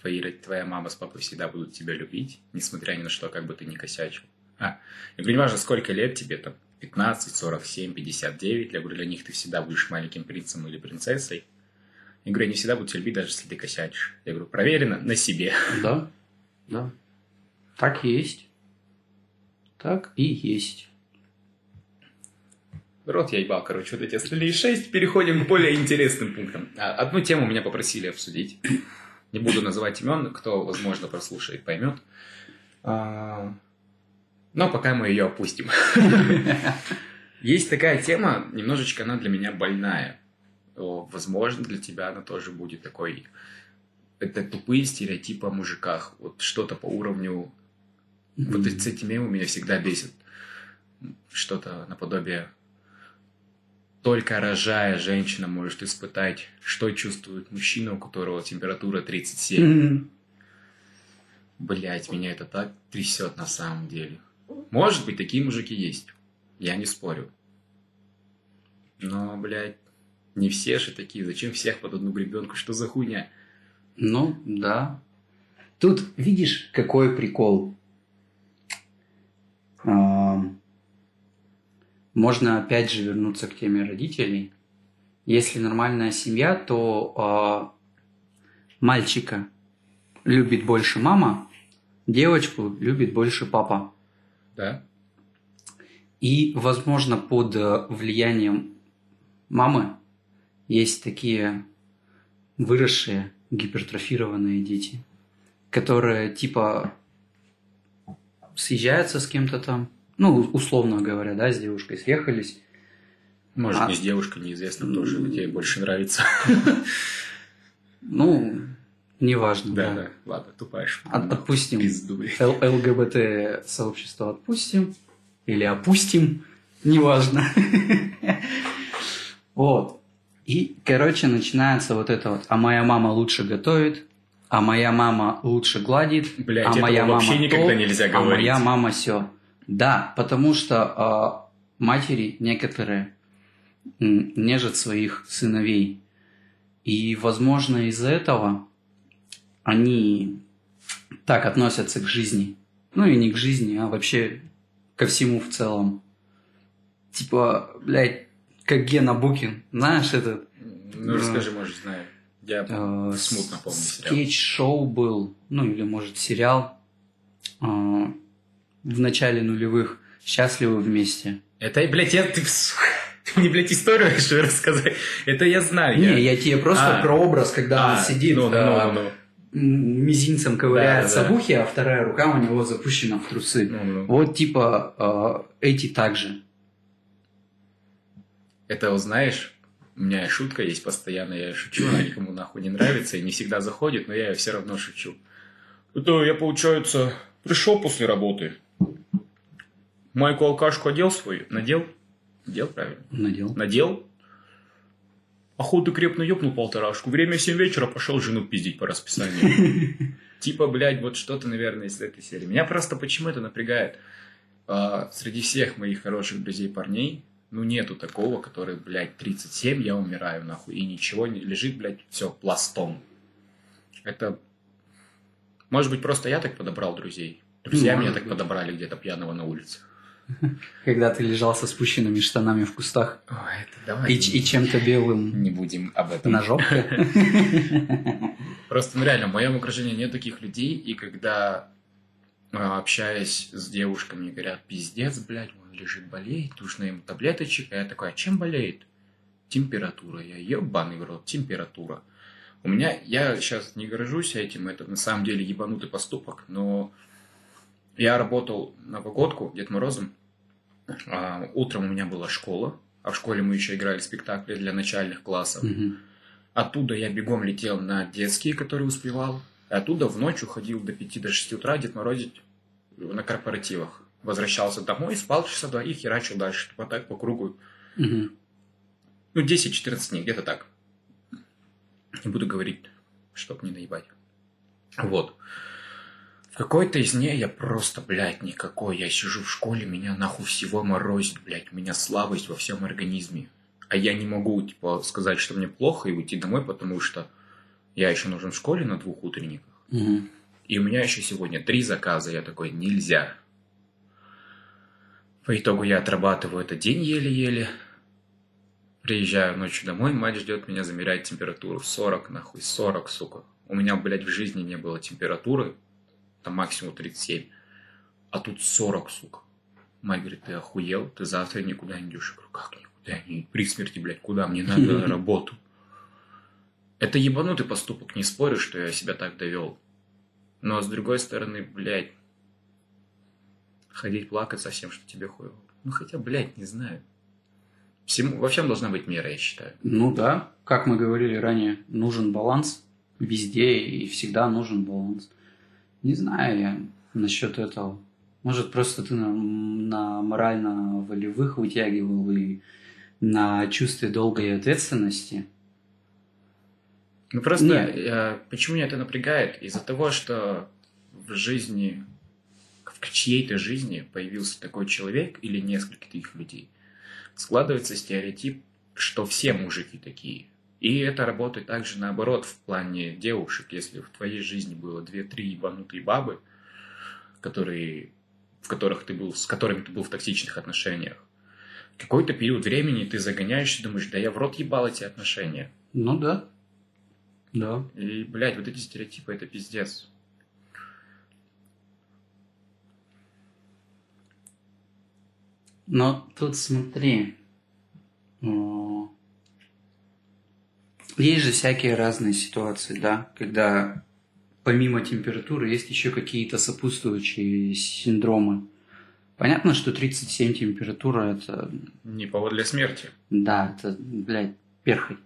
твои, твоя мама с папой всегда будут тебя любить, несмотря ни на что, как бы ты ни косячил. А, я говорю, неважно, сколько лет тебе, там, 15, 47, 59, я говорю, для них ты всегда будешь маленьким принцем или принцессой. Я говорю, они всегда будут тебя любить, даже если ты косячишь. Я говорю, проверено на себе. Да, да. Так и есть. Так и есть. Рот я ебал, короче, вот эти остальные шесть. Переходим к более интересным пунктам. А, Одну тему меня попросили обсудить. Не буду называть имен, кто, возможно, прослушает, поймет. Но пока мы ее опустим. Есть такая тема, немножечко она для меня больная. Возможно, для тебя она тоже будет такой... Это тупые стереотипы о мужиках. Вот что-то по уровню... Вот с этими темой меня всегда бесит. Что-то наподобие только рожая женщина может испытать, что чувствует мужчина, у которого температура 37. Мгм. Блять, меня это так трясет на самом деле. Может быть, такие мужики есть. Я не спорю. Но, блядь, не все же такие. Зачем всех под одну гребенку? Что за хуйня? Ну, да. Тут видишь, какой прикол. Ам, Можно опять же вернуться к теме родителей. Если нормальная семья, то а, мальчика любит больше мама, девочку любит больше папа. Да? И, возможно, под э, влиянием мамы есть такие выросшие, гипертрофированные дети, которые типа съезжаются с кем-то там, ну, условно говоря, да, с девушкой съехались. Может, А- не с девушкой, неизвестно, кто же тебе больше нравится. Ну, неважно. Да, да. Ладно, тупая шутка. От- отпустим. Пизду, блядь. Л- ЛГБТ сообщество отпустим или опустим, неважно. Вот. И, короче, начинается вот это вот. А моя мама лучше готовит, а моя мама лучше гладит, Блядь, а моя мама вообще никогда то, нельзя а говорить. моя мама все. Да, потому что а, матери некоторые нежат своих сыновей. И, возможно, из-за этого они так относятся к жизни. Ну и не к жизни, а вообще ко всему в целом. Типа, блядь, как Гена Букин. Знаешь этот? Ну, расскажи, может, знаю. Я э, смутно помню. Скетч-шоу был, ну или, может, сериал э, в начале нулевых «Счастливы вместе». Это, блядь, я... Ты, ты мне, блядь, историю решил рассказать. Это я знаю. Не, я, тебе просто А. про образ, когда он А, сидит, ну, ну, э, ну, ну. Мизинцем ковыряется Да, да, в ухе, а вторая рука у него запущена в трусы. Ну. Вот типа э, эти также. Это, вот знаешь, у меня шутка есть постоянно, я шучу, она никому нахуй не нравится и не всегда заходит, но я все равно шучу. Это я, получается, пришел после работы, майку-алкашку одел свою, надел, надел, правильно, Надел. надел, охоту крепно ёбнул полторашку, время 7 вечера пошел жену пиздить по расписанию. Типа, блядь, вот что-то, наверное, из этой серии. Меня просто почему это напрягает? А, среди всех моих хороших друзей парней, ну, нету такого, который, блядь, 37, я умираю, нахуй, и ничего не лежит, блядь, все пластом. Это, может быть, просто я так подобрал друзей. Друзья Может меня так быть. подобрали где-то пьяного на улице. Когда ты лежал со спущенными штанами в кустах Ой, это давай и, и чем-то белым не будем об этом. жопке. Просто, ну реально, в моем окружении нет таких людей, и когда а, общаясь с девушками, говорят, пиздец, блядь, он лежит, болеет, нужно ему таблеточек, а я такой, а чем болеет? Температура. Я ебаный в рот, температура. У меня, я сейчас не горжусь этим, это на самом деле ебанутый поступок, но я работал на погодку Дед Морозом, утром у меня была школа, а в школе мы еще играли спектакли для начальных классов. Мгм. Оттуда я бегом летел на детские, которые успевал. И оттуда в ночь уходил до 5 до 6 утра Дед Морозить на корпоративах. Возвращался домой, спал часа два и херачил дальше. Вот так по кругу. Мгм. Ну, 10-14 дней, где-то так. Не буду говорить, чтоб не наебать. Вот. Какой-то из дней я просто, блядь, никакой. Я сижу в школе, меня нахуй всего морозит, блядь. У меня слабость во всем организме. А я не могу, типа, сказать, что мне плохо и уйти домой, потому что я еще нужен в школе на двух утренниках. Мгм. И у меня еще сегодня три заказа. Я такой, нельзя. По итогу я отрабатываю этот день еле-еле. Приезжаю ночью домой, мать ждет меня, замеряет температуру. 40, нахуй, 40, сука. У меня, блядь, в жизни не было температуры. Там максимум 37. А тут 40, сука. Мать говорит, ты охуел? Ты завтра никуда не идешь. Я говорю, как никуда? Не при смерти, блядь, куда? Мне надо на работу. Это ебанутый поступок, не спорю, что я себя так довел. Но с другой стороны, блядь, ходить плакать совсем, что тебе хуево. Ну хотя, блядь, не знаю. Всему, во всем должна быть мера, я считаю. Ну да, как мы говорили ранее, нужен баланс везде и всегда нужен баланс. Не знаю я насчет этого. Может, просто ты на, на морально-волевых вытягивал и на чувстве долга и ответственности. Ну просто, Нет. э, почему меня это напрягает? Из-за того, что в жизни, в чьей-то жизни появился такой человек или несколько таких людей, складывается стереотип, что все мужики такие. И это работает также наоборот в плане девушек. Если в твоей жизни было две-три ебанутые бабы, которые, в которых ты был, с которыми ты был в токсичных отношениях, какой-то период времени ты загоняешься и думаешь, да я в рот ебал эти отношения. Ну да. Да. И, блядь, вот эти стереотипы, это пиздец. Но тут смотри. о, Есть же всякие разные ситуации, да, когда помимо температуры есть еще какие-то сопутствующие синдромы. Понятно, что 37 температура это, Не повод для смерти. да, это, блядь, перхоть.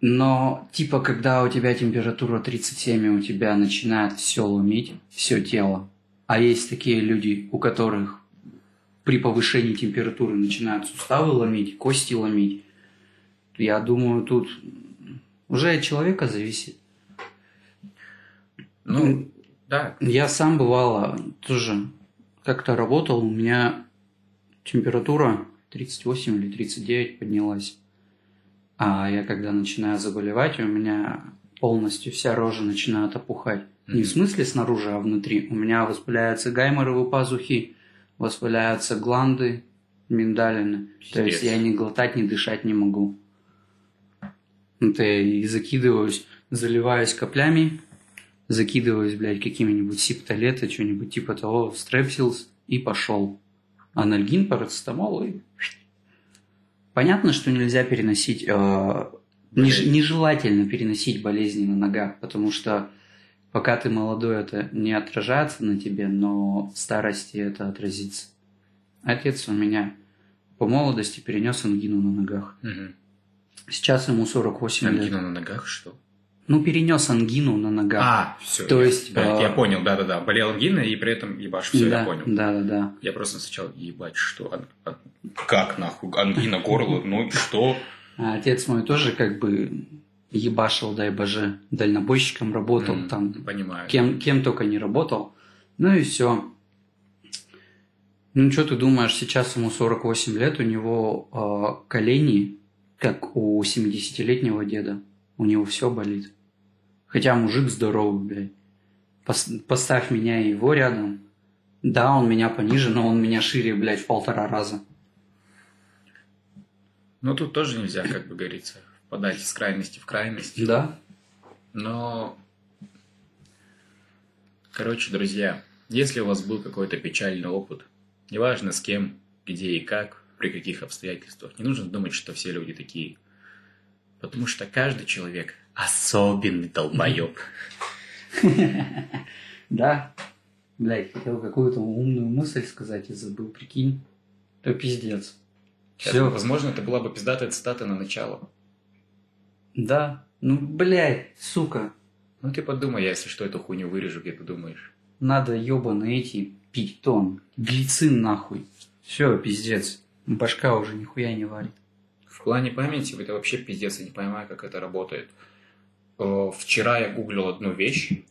Но, типа, когда у тебя температура 37, и у тебя начинает все ломить, все тело, а есть такие люди, у которых при повышении температуры начинают суставы ломить, кости ломить, я думаю, тут уже от человека зависит. Ну, да. Я сам бывало тоже как-то работал, у меня температура 38 или 39 поднялась. А я когда начинаю заболевать, у меня полностью вся рожа начинает опухать. Не в смысле снаружи, а внутри. У меня воспаляются гайморовые пазухи, воспаляются гланды, Миндалины. То есть я ни глотать, ни дышать не могу. Это я и закидываюсь, заливаюсь каплями, закидываюсь, блядь, какими-нибудь сиптолеты, что-нибудь типа того, стрепсилс, и пошел. Анальгин, парацетамол и... Понятно, что нельзя переносить... э, неж- нежелательно переносить болезни на ногах, потому что пока ты молодой, это не отражается на тебе, но в старости это отразится. Отец у меня по молодости перенес ангину на ногах. Мгм. Сейчас ему 48 лет. Ангина на ногах, что? Ну, перенес ангину на ногах. А, все. То есть, Блядь, а- я понял, да-да-да. Болел ангиной и при этом ебашь. Все, да, я понял. Да, да, да. Я просто сначала, ебать, что? ан- ан- Как нахуй? Ангина, горло, ну что? А отец мой тоже как бы ебашил, дай боже, дальнобойщиком работал М, там, Понимаю. кем, кем только не работал. Ну и все. Ну, что ты думаешь, сейчас ему 48 лет, у него э, колени, как у 70-летнего деда. У него все болит. Хотя мужик здоровый, блядь. Пос- поставь меня и его рядом. Да, он меня пониже, но он меня шире, блядь, в полтора раза. Ну, тут тоже нельзя, как бы говорится, впадать из крайности в крайность. Да? Но, короче, друзья, если у вас был какой-то печальный опыт, неважно с кем, где и как, при каких обстоятельствах, не нужно думать, что все люди такие. Потому что каждый человек особенный долбоеб. Да. Блядь, хотел какую-то умную мысль сказать и забыл, прикинь. То пиздец. Все. Возможно, это была бы пиздатая цитата на начало. Да. Ну, блядь, сука. Ну, ты подумай, я, если что, эту хуйню вырежу, как ты думаешь. Надо ебаные эти пить тон. Глицин нахуй. Все, пиздец. Башка уже нихуя не варит. В плане памяти это вообще пиздец, я не понимаю, как это работает. Э, Вчера я гуглил одну вещь.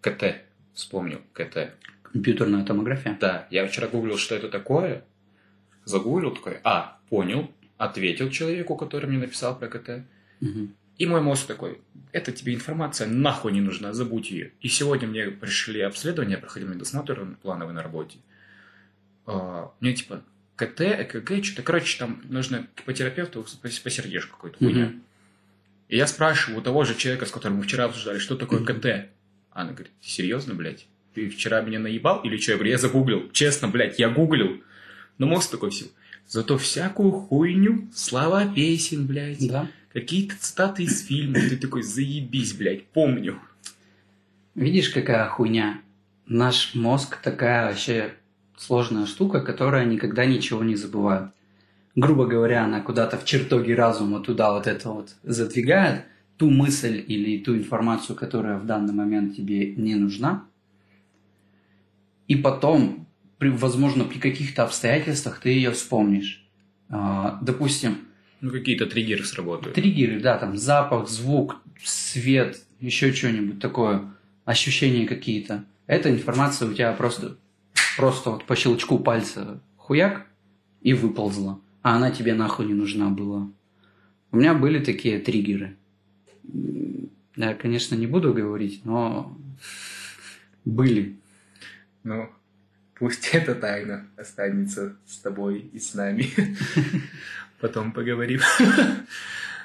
КТ. Вспомнил. КТ. Компьютерная томография. Да, я вчера гуглил, что это такое. Загуглил такой, а, понял, ответил человеку, который мне написал про КТ. Мгм. И мой мозг такой, это тебе информация нахуй не нужна, забудь ее. И сегодня мне пришли обследования, я проходил медосмотр плановый на работе. А, Мне типа КТ, ЭКГ, что-то, короче, там нужно к терапевту по, сердечку какой-то хуйня. Мгм. И я спрашиваю у того же человека, с которым мы вчера обсуждали, что такое КТ. Она говорит, серьезно, блядь? Ты вчера меня наебал или что? Я говорю, я загуглил. Честно, блядь, я гуглил. Но мозг такой все. Зато всякую хуйню, слова песен, блядь, Да. какие-то цитаты из фильмов. Ты такой, заебись, блядь, помню. Видишь, какая хуйня? Наш мозг такая вообще сложная штука, которая никогда ничего не забывает. Грубо говоря, она куда-то в чертоге разума туда вот это вот задвигает, ту мысль или ту информацию, которая в данный момент тебе не нужна. И потом, при, возможно, при каких-то обстоятельствах ты ее вспомнишь. А, допустим, Ну, какие-то триггеры сработают. Триггеры, да, там запах, звук, свет, еще что-нибудь такое, ощущения какие-то. Эта информация у тебя просто, просто вот по щелчку пальца хуяк и выползла. А она тебе нахуй не нужна была. У меня были такие триггеры. Я, конечно, не буду говорить, но были. Ну, пусть эта тайна останется с тобой и с нами. Потом поговорим.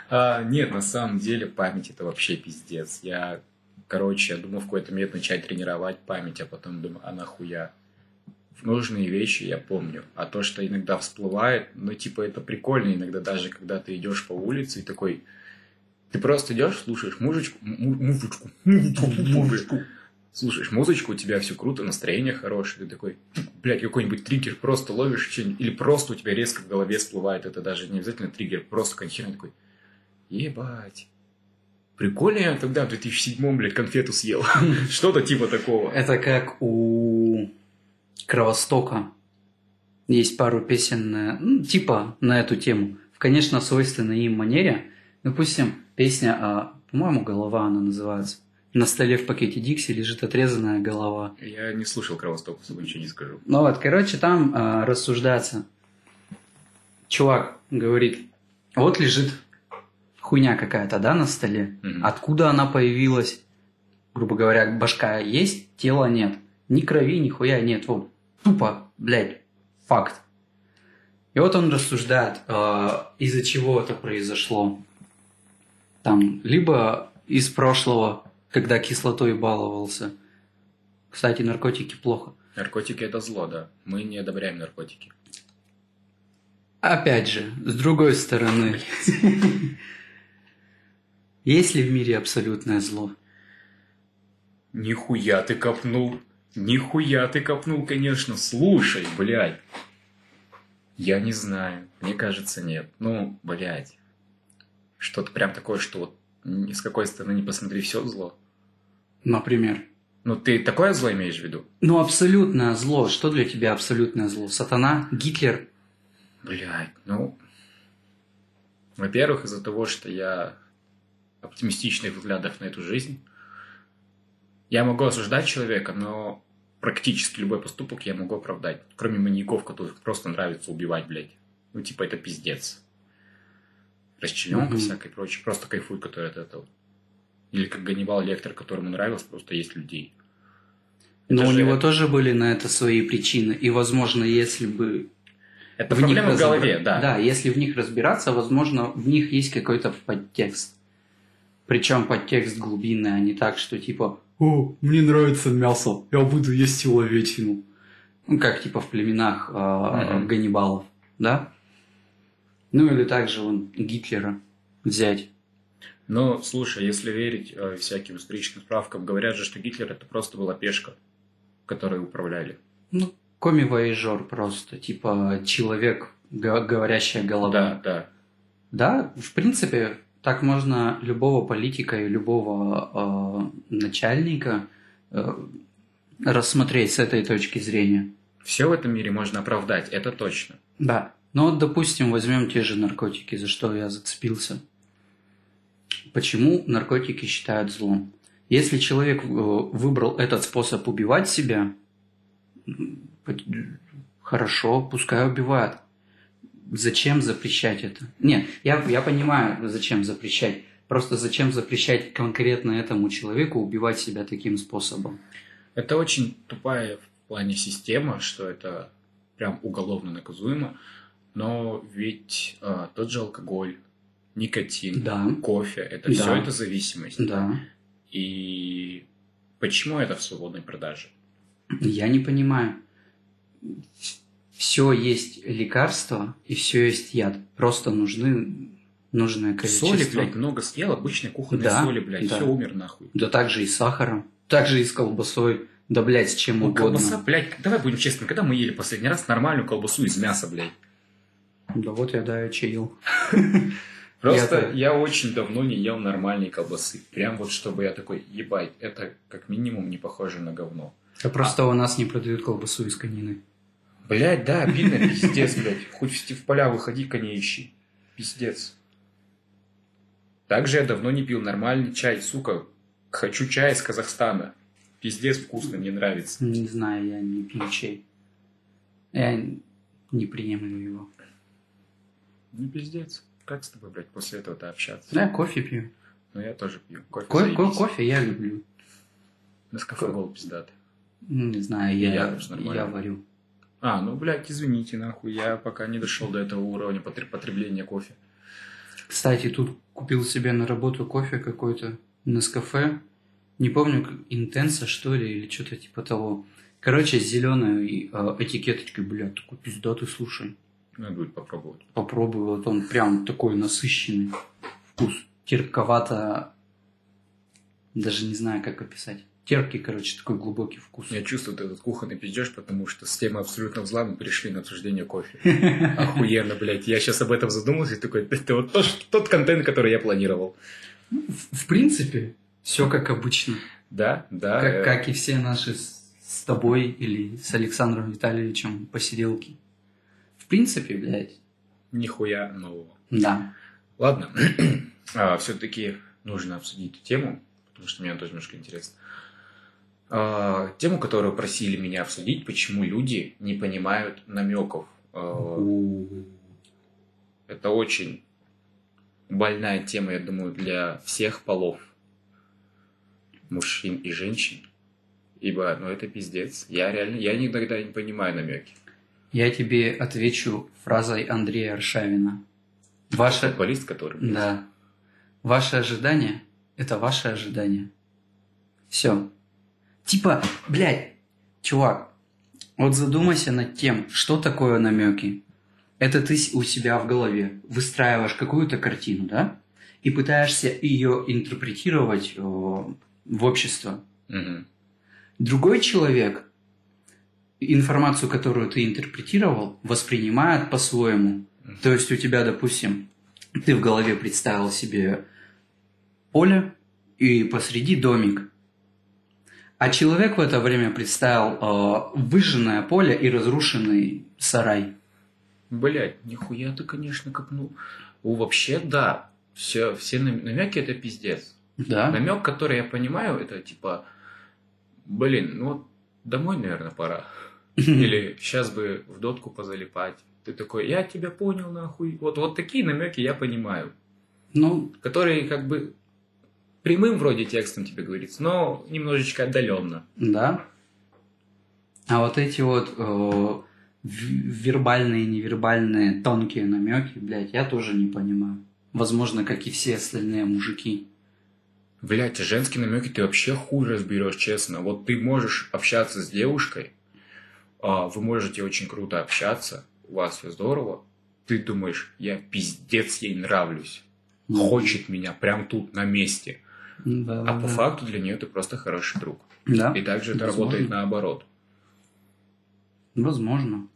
А, нет, на самом деле память это вообще пиздец. Я, короче, я думал в какой-то момент начать тренировать память, а потом думаю, а нахуя? Нужные вещи я помню. А то, что иногда всплывает, ну, типа, это прикольно иногда, даже когда ты идешь по улице и такой... Ты просто идешь, слушаешь музычку, му- музычку, музычку, слушаешь музычку, у тебя все круто, настроение хорошее, ты такой, блядь, какой-нибудь триггер, просто ловишь что-нибудь, или просто у тебя резко в голове всплывает, это даже не обязательно триггер, просто херня, такой, ебать, прикольно я тогда в 2007 блядь, конфету съел, что-то типа такого. Это как у Кровостока. Есть пару песен, на- ну, типа на эту тему. В, конечно, свойственной им манере. Допустим, песня, а, по-моему, «Голова» она называется. На столе в пакете Дикси лежит отрезанная голова. Я не слушал Кровосток, особо ничего не скажу. Ну вот, короче, там а, рассуждается. Чувак говорит, вот лежит хуйня какая-то, да, на столе. Мгм. Откуда она появилась? Грубо говоря, башка есть, тела нет. Ни крови, ни хуя нет. Вот, тупо, блядь, факт. И вот он рассуждает, э, из-за чего это произошло. Там, либо из прошлого, когда кислотой баловался. Кстати, наркотики плохо. Наркотики это зло, да. Мы не одобряем наркотики. Опять же, с другой стороны, есть ли в мире абсолютное зло? Нихуя ты копнул. Нихуя ты копнул, конечно. Слушай, блядь. Я не знаю. Мне кажется, нет. Ну, блядь. Что-то прям такое, что вот ни с какой стороны не посмотри, все зло. Например. Ну, ты такое зло имеешь в виду? Ну, абсолютное зло. Что для тебя абсолютное зло? Сатана? Гитлер? Блядь, ну... Во-первых, из-за того, что я оптимистичных взглядов на эту жизнь, я могу осуждать человека, но практически любой поступок я могу оправдать. Кроме маньяков, которых просто нравится убивать, блядь. Ну, типа, это пиздец. Расчлененка Мгм. всякой прочей. Просто кайфуют, которые от этого. Или как Ганнибал Лектор, которому нравилось просто есть людей. Но Это у же- него тоже были на это свои причины. И, возможно, если бы Это в них проблема в голове, да. Да, если в них разбираться, возможно, в них есть какой-то подтекст. Причем подтекст глубинный, а не так, что типа «О, мне нравится мясо, я буду есть человечину». Ну, как типа в племенах а, Мгм. Ганнибалов, да? Ну, или также вон Гитлера взять. Но, слушай, если верить э, всяким историческим справкам, говорят же, что Гитлер это просто была пешка, которой управляли. Ну, коми-вояжер просто, типа человек, го- говорящая голова. Да, да. Да, в принципе, так можно любого политика и любого э, начальника э, рассмотреть с этой точки зрения. Все в этом мире можно оправдать, это точно. Да. Ну вот, допустим, возьмем те же наркотики, за что я зацепился. Почему наркотики считают злом? Если человек э, выбрал этот способ убивать себя, хорошо, пускай убивает. Зачем запрещать это? Нет, я, я понимаю, зачем запрещать. Просто зачем запрещать конкретно этому человеку убивать себя таким способом? Это очень тупая в плане система, что это прям уголовно наказуемо. Но ведь э, тот же алкоголь, никотин, Да, кофе, это Да. все это зависимость. да. И почему это в свободной продаже? Я не понимаю. Все есть лекарство и все есть яд. Просто нужны нужное количество. Соли, блядь, много съел, обычной кухонной Да, соли, блядь, да. все, умер нахуй. Да так же и с сахаром. Так же и с колбасой. Да, блядь, с чем Ну, угодно. колбаса, блядь, давай будем честны, когда мы ели последний раз нормальную колбасу из мяса, блядь? Да вот я давеча ел. Просто Я-то- я, очень давно не ел нормальной колбасы. Прям вот чтобы я такой, ебать, это как минимум не похоже на говно. Да просто у нас не продают колбасу из конины. Блядь, да, обидно, пиздец, блядь. Хоть в, поля выходи, коней ищи. Пиздец. Также я давно не пил нормальный чай, сука. Хочу чай из Казахстана. Пиздец вкусно, мне нравится. Не знаю, я не пью чай. Я не приемлю его. Ну, пиздец. Как с тобой, блядь, после этого-то общаться? Да, кофе пью. Ну, я тоже пью. Кофе Ко- ко- кофе я люблю. Нескафе гол пиздатый. Ну, Не знаю, я, Я я, варю. А, ну, блядь, извините, нахуй. Я пока не дошел до этого уровня потр- потребления кофе. Кстати, тут купил себе на работу кофе какой-то на кафе. Не помню, интенса, что ли, или что-то типа того. Короче, с зеленой э, этикеточкой, блядь, такой пиздатый, слушай. Надо будет попробовать. Попробую, вот он прям такой насыщенный вкус. Терпковато, даже не знаю, как описать. Терпкий, короче, такой глубокий вкус. Я чувствую этот кухонный пиздеж, потому что с темы абсолютно зла мы пришли на обсуждение кофе. Охуенно, блядь. Я сейчас об этом задумался и такой, это вот тот, тот контент, который я планировал. В, в принципе, все как обычно. Да, да. Как, э, как и все наши с, с тобой или с Александром Витальевичем посиделки. В принципе, блядь, Нихуя нового. да. Ладно. все-таки нужно обсудить эту тему, потому что мне тоже немножко интересно. А, тему, которую просили меня обсудить, почему люди не понимают намеков. А, Это очень больная тема, я думаю, для всех полов. Мужчин и женщин. Ибо, ну, это пиздец. Я реально, я никогда не понимаю намеки. Я тебе отвечу фразой Андрея Аршавина. Ваше... Футболист, который... Да. Ваши ожидания – это ваши ожидания. Все. Типа, блядь, чувак, вот задумайся над тем, что такое намеки. Это ты у себя в голове выстраиваешь какую-то картину, да? И пытаешься ее интерпретировать э, в общество. Мгм. Другой человек информацию, которую ты интерпретировал, воспринимает по-своему. Мгм. То есть у тебя, допустим, ты в голове представил себе поле и посреди домик. А человек в это время представил э, выжженное поле и разрушенный сарай. Блять, нихуя ты, конечно, копнул. У вообще, да. Все, все намеки это пиздец. Да? Намек, который я понимаю, это типа, блин, ну вот домой, наверное, пора. Или сейчас бы в дотку позалипать. Ты такой, я тебя понял, нахуй. Вот, вот такие намеки я понимаю. Ну, Которые как бы прямым вроде текстом тебе говорится, но немножечко отдаленно. да. А вот эти вот э, вербальные, невербальные, тонкие намеки, блядь, я тоже не понимаю. Возможно, как и все остальные мужики. Блять, женские намеки ты вообще хуй разберешь, честно. Вот ты можешь общаться с девушкой, а, вы можете очень круто общаться, у вас все здорово. Ты думаешь, я пиздец ей нравлюсь. Хочет меня прям тут на месте. Да, А по да. факту для нее ты просто хороший друг. Да, И также это Возможно. работает наоборот. возможно.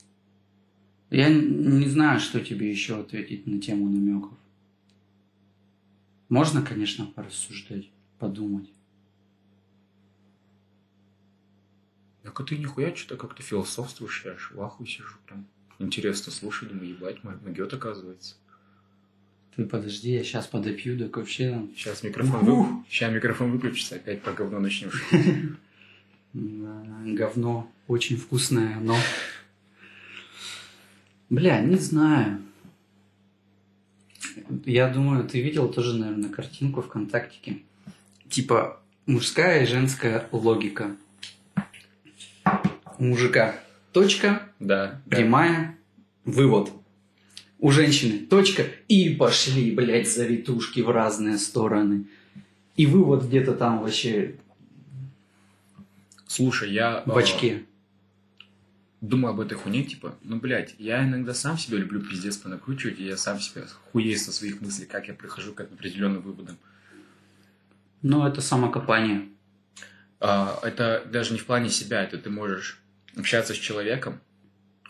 Я не знаю, что тебе еще ответить на тему намеков. Можно, конечно, порассуждать, подумать. Так а ты нихуя что-то как-то философствуешь, я аж в ахуе сижу. Прям интересно слушай, думаю, ебать, могет оказывается. Ты подожди, я сейчас подопью, так вообще там Сейчас микрофон, вы... Сейчас микрофон выключится, опять про говно начнешь. Да, говно очень вкусное, но... Бля, не знаю. Я думаю, ты видел тоже, наверное, картинку ВКонтактике. Типа мужская и женская логика. У мужика точка, Да, да. прямая, вывод. У женщины точка, и пошли, блядь, завитушки в разные стороны. И вывод где-то там вообще Слушай, я... в э, очке. думаю об этой хуйне, типа, ну, блядь, я иногда сам себя люблю пиздец понакручивать, и я сам себя хуею со своих мыслей, как я прихожу к определенным выводам. Ну, это самокопание. А, это даже не в плане себя, это ты можешь общаться с человеком,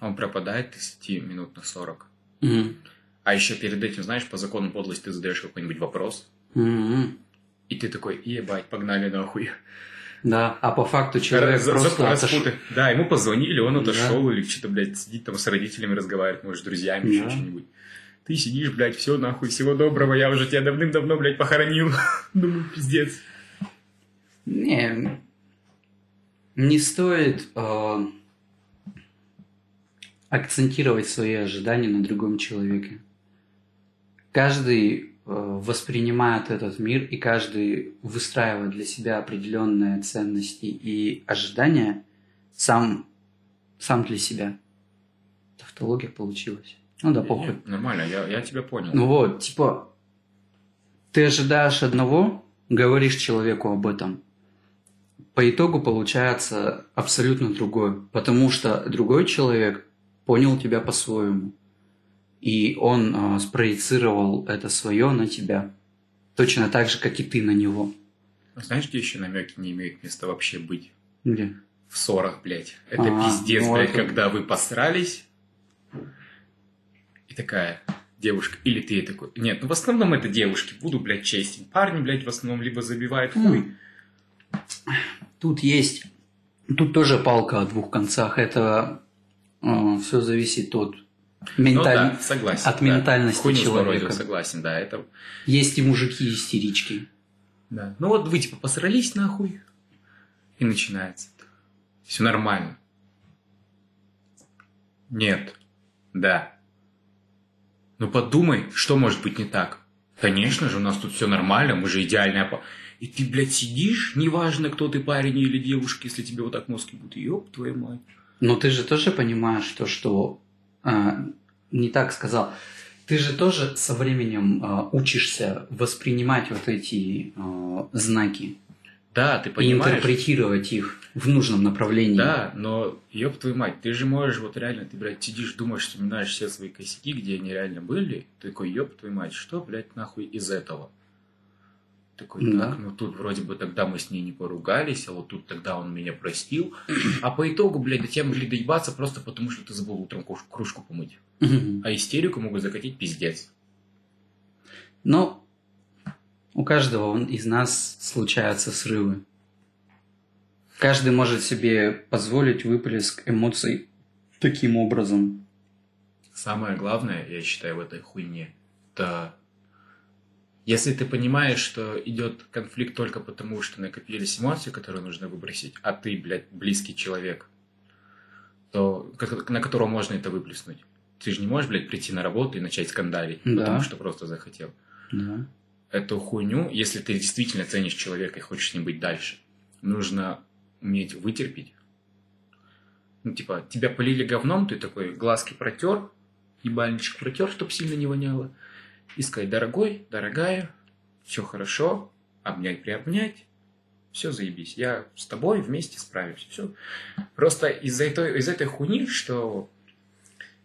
он пропадает 30 минут на 40. Мгм. А еще перед этим, знаешь, по закону подлости ты задаешь какой-нибудь вопрос, Мгм. и ты такой, ебать, погнали нахуй. Да, а по факту человек За- просто за- распутай. Да, ему позвонили, он Да. отошел, или что-то, блядь, сидит там с родителями разговаривает, может, с друзьями, еще Да. что-нибудь. Ты сидишь, блядь, все нахуй, всего доброго, я уже тебя давным-давно, блядь, похоронил. Думаю, пиздец. Не, не стоит э, акцентировать свои ожидания на другом человеке. Каждый э, воспринимает этот мир, и каждый выстраивает для себя определенные ценности и ожидания сам, сам для себя. Тавтология получилась. Ну да, похуй. Нормально, я, я тебя понял. Ну вот, типа, ты ожидаешь одного, говоришь человеку об этом. По итогу получается абсолютно другое. Потому что другой человек понял тебя по-своему. И он а, спроецировал это свое на тебя. Точно так же, как и ты на него. Знаешь, где еще намеки не имеют места вообще быть? Где? В ссорах, блядь. Это А, пиздец, ну блядь, это- когда вы посрались, и такая девушка, или ты такой... Нет, ну в основном это девушки, буду, блядь, честен. Парни, блядь, в основном либо забивают хуй, Тут есть... Тут тоже палка о двух концах. Это все зависит от Ну менталь- да, согласен. от да. ментальности Хуйню человека. согласен, да, это... Есть и мужики истерички. Да. Ну вот вы типа посрались нахуй, и начинается. Все нормально. Нет. Да. Ну подумай, что может быть не так? Конечно же, у нас тут все нормально, мы же идеальная пара. И ты, блядь, сидишь, неважно, кто ты, парень или девушка, если тебе вот так мозг будут, ёб твою мать. Но ты же тоже понимаешь то, что а, не так сказал. Ты же тоже со временем а, учишься воспринимать вот эти а, знаки Да, ты и понимаешь. интерпретировать их в нужном направлении. Да, но ёб твою мать, ты же можешь вот реально, ты, блядь, сидишь, думаешь, вспоминаешь все свои косяки, где они реально были. Ты такой, ёб твою мать, что, блядь, нахуй из этого? Такой, Да. так, ну тут вроде бы тогда мы с ней не поругались, а вот тут тогда он меня простил. А по итогу, блядь, до тебя могли доебаться просто потому, что ты забыл утром кружку помыть. А истерику могут закатить пиздец. Но у каждого из нас случаются срывы. Каждый может себе позволить выплеск эмоций таким образом. Самое главное, я считаю, в этой хуйне, это если ты понимаешь, что идет конфликт только потому, что накопились эмоции, которые нужно выбросить, а ты, блядь, близкий человек, то на которого можно это выплеснуть. Ты же не можешь, блядь, прийти на работу и начать скандалить, Да. потому что просто захотел. Да. Эту хуйню, если ты действительно ценишь человека и хочешь с ним быть дальше, нужно уметь вытерпеть. Ну, типа, тебя полили говном, ты такой глазки протер, ебальничек протер, чтобы сильно не воняло. И сказать, дорогой, дорогая, все хорошо, обнять, приобнять, все заебись, я с тобой вместе справимся. Все. Просто из-за этой, из этой хуйни, что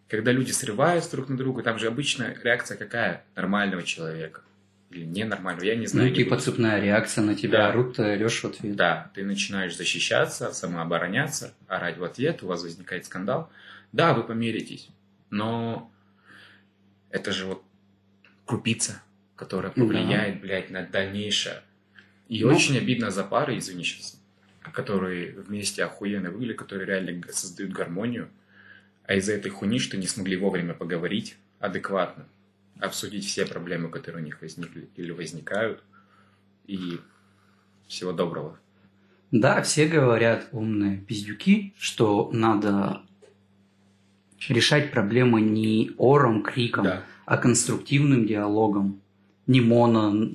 когда люди срываются друг на друга, там же обычно реакция какая? Нормального человека. Или ненормального, я не знаю. Ну, типа цепная реакция на тебя Да. орут, ты орешь в ответ. да, ты начинаешь защищаться, самообороняться, орать в ответ, у вас возникает скандал. Да, вы помиритесь, но это же вот крупица, которая Да. повлияет, блядь, на дальнейшее. И Ну. очень обидно за пары, извини сейчас, которые вместе охуенно выглядят, которые реально создают гармонию, а из-за этой хуйни, что не смогли вовремя поговорить адекватно, обсудить все проблемы, которые у них возникли или возникают, и всего доброго. Да, все говорят, умные пиздюки, что надо решать проблемы не ором, криком, Да. А конструктивным диалогом. Не моно...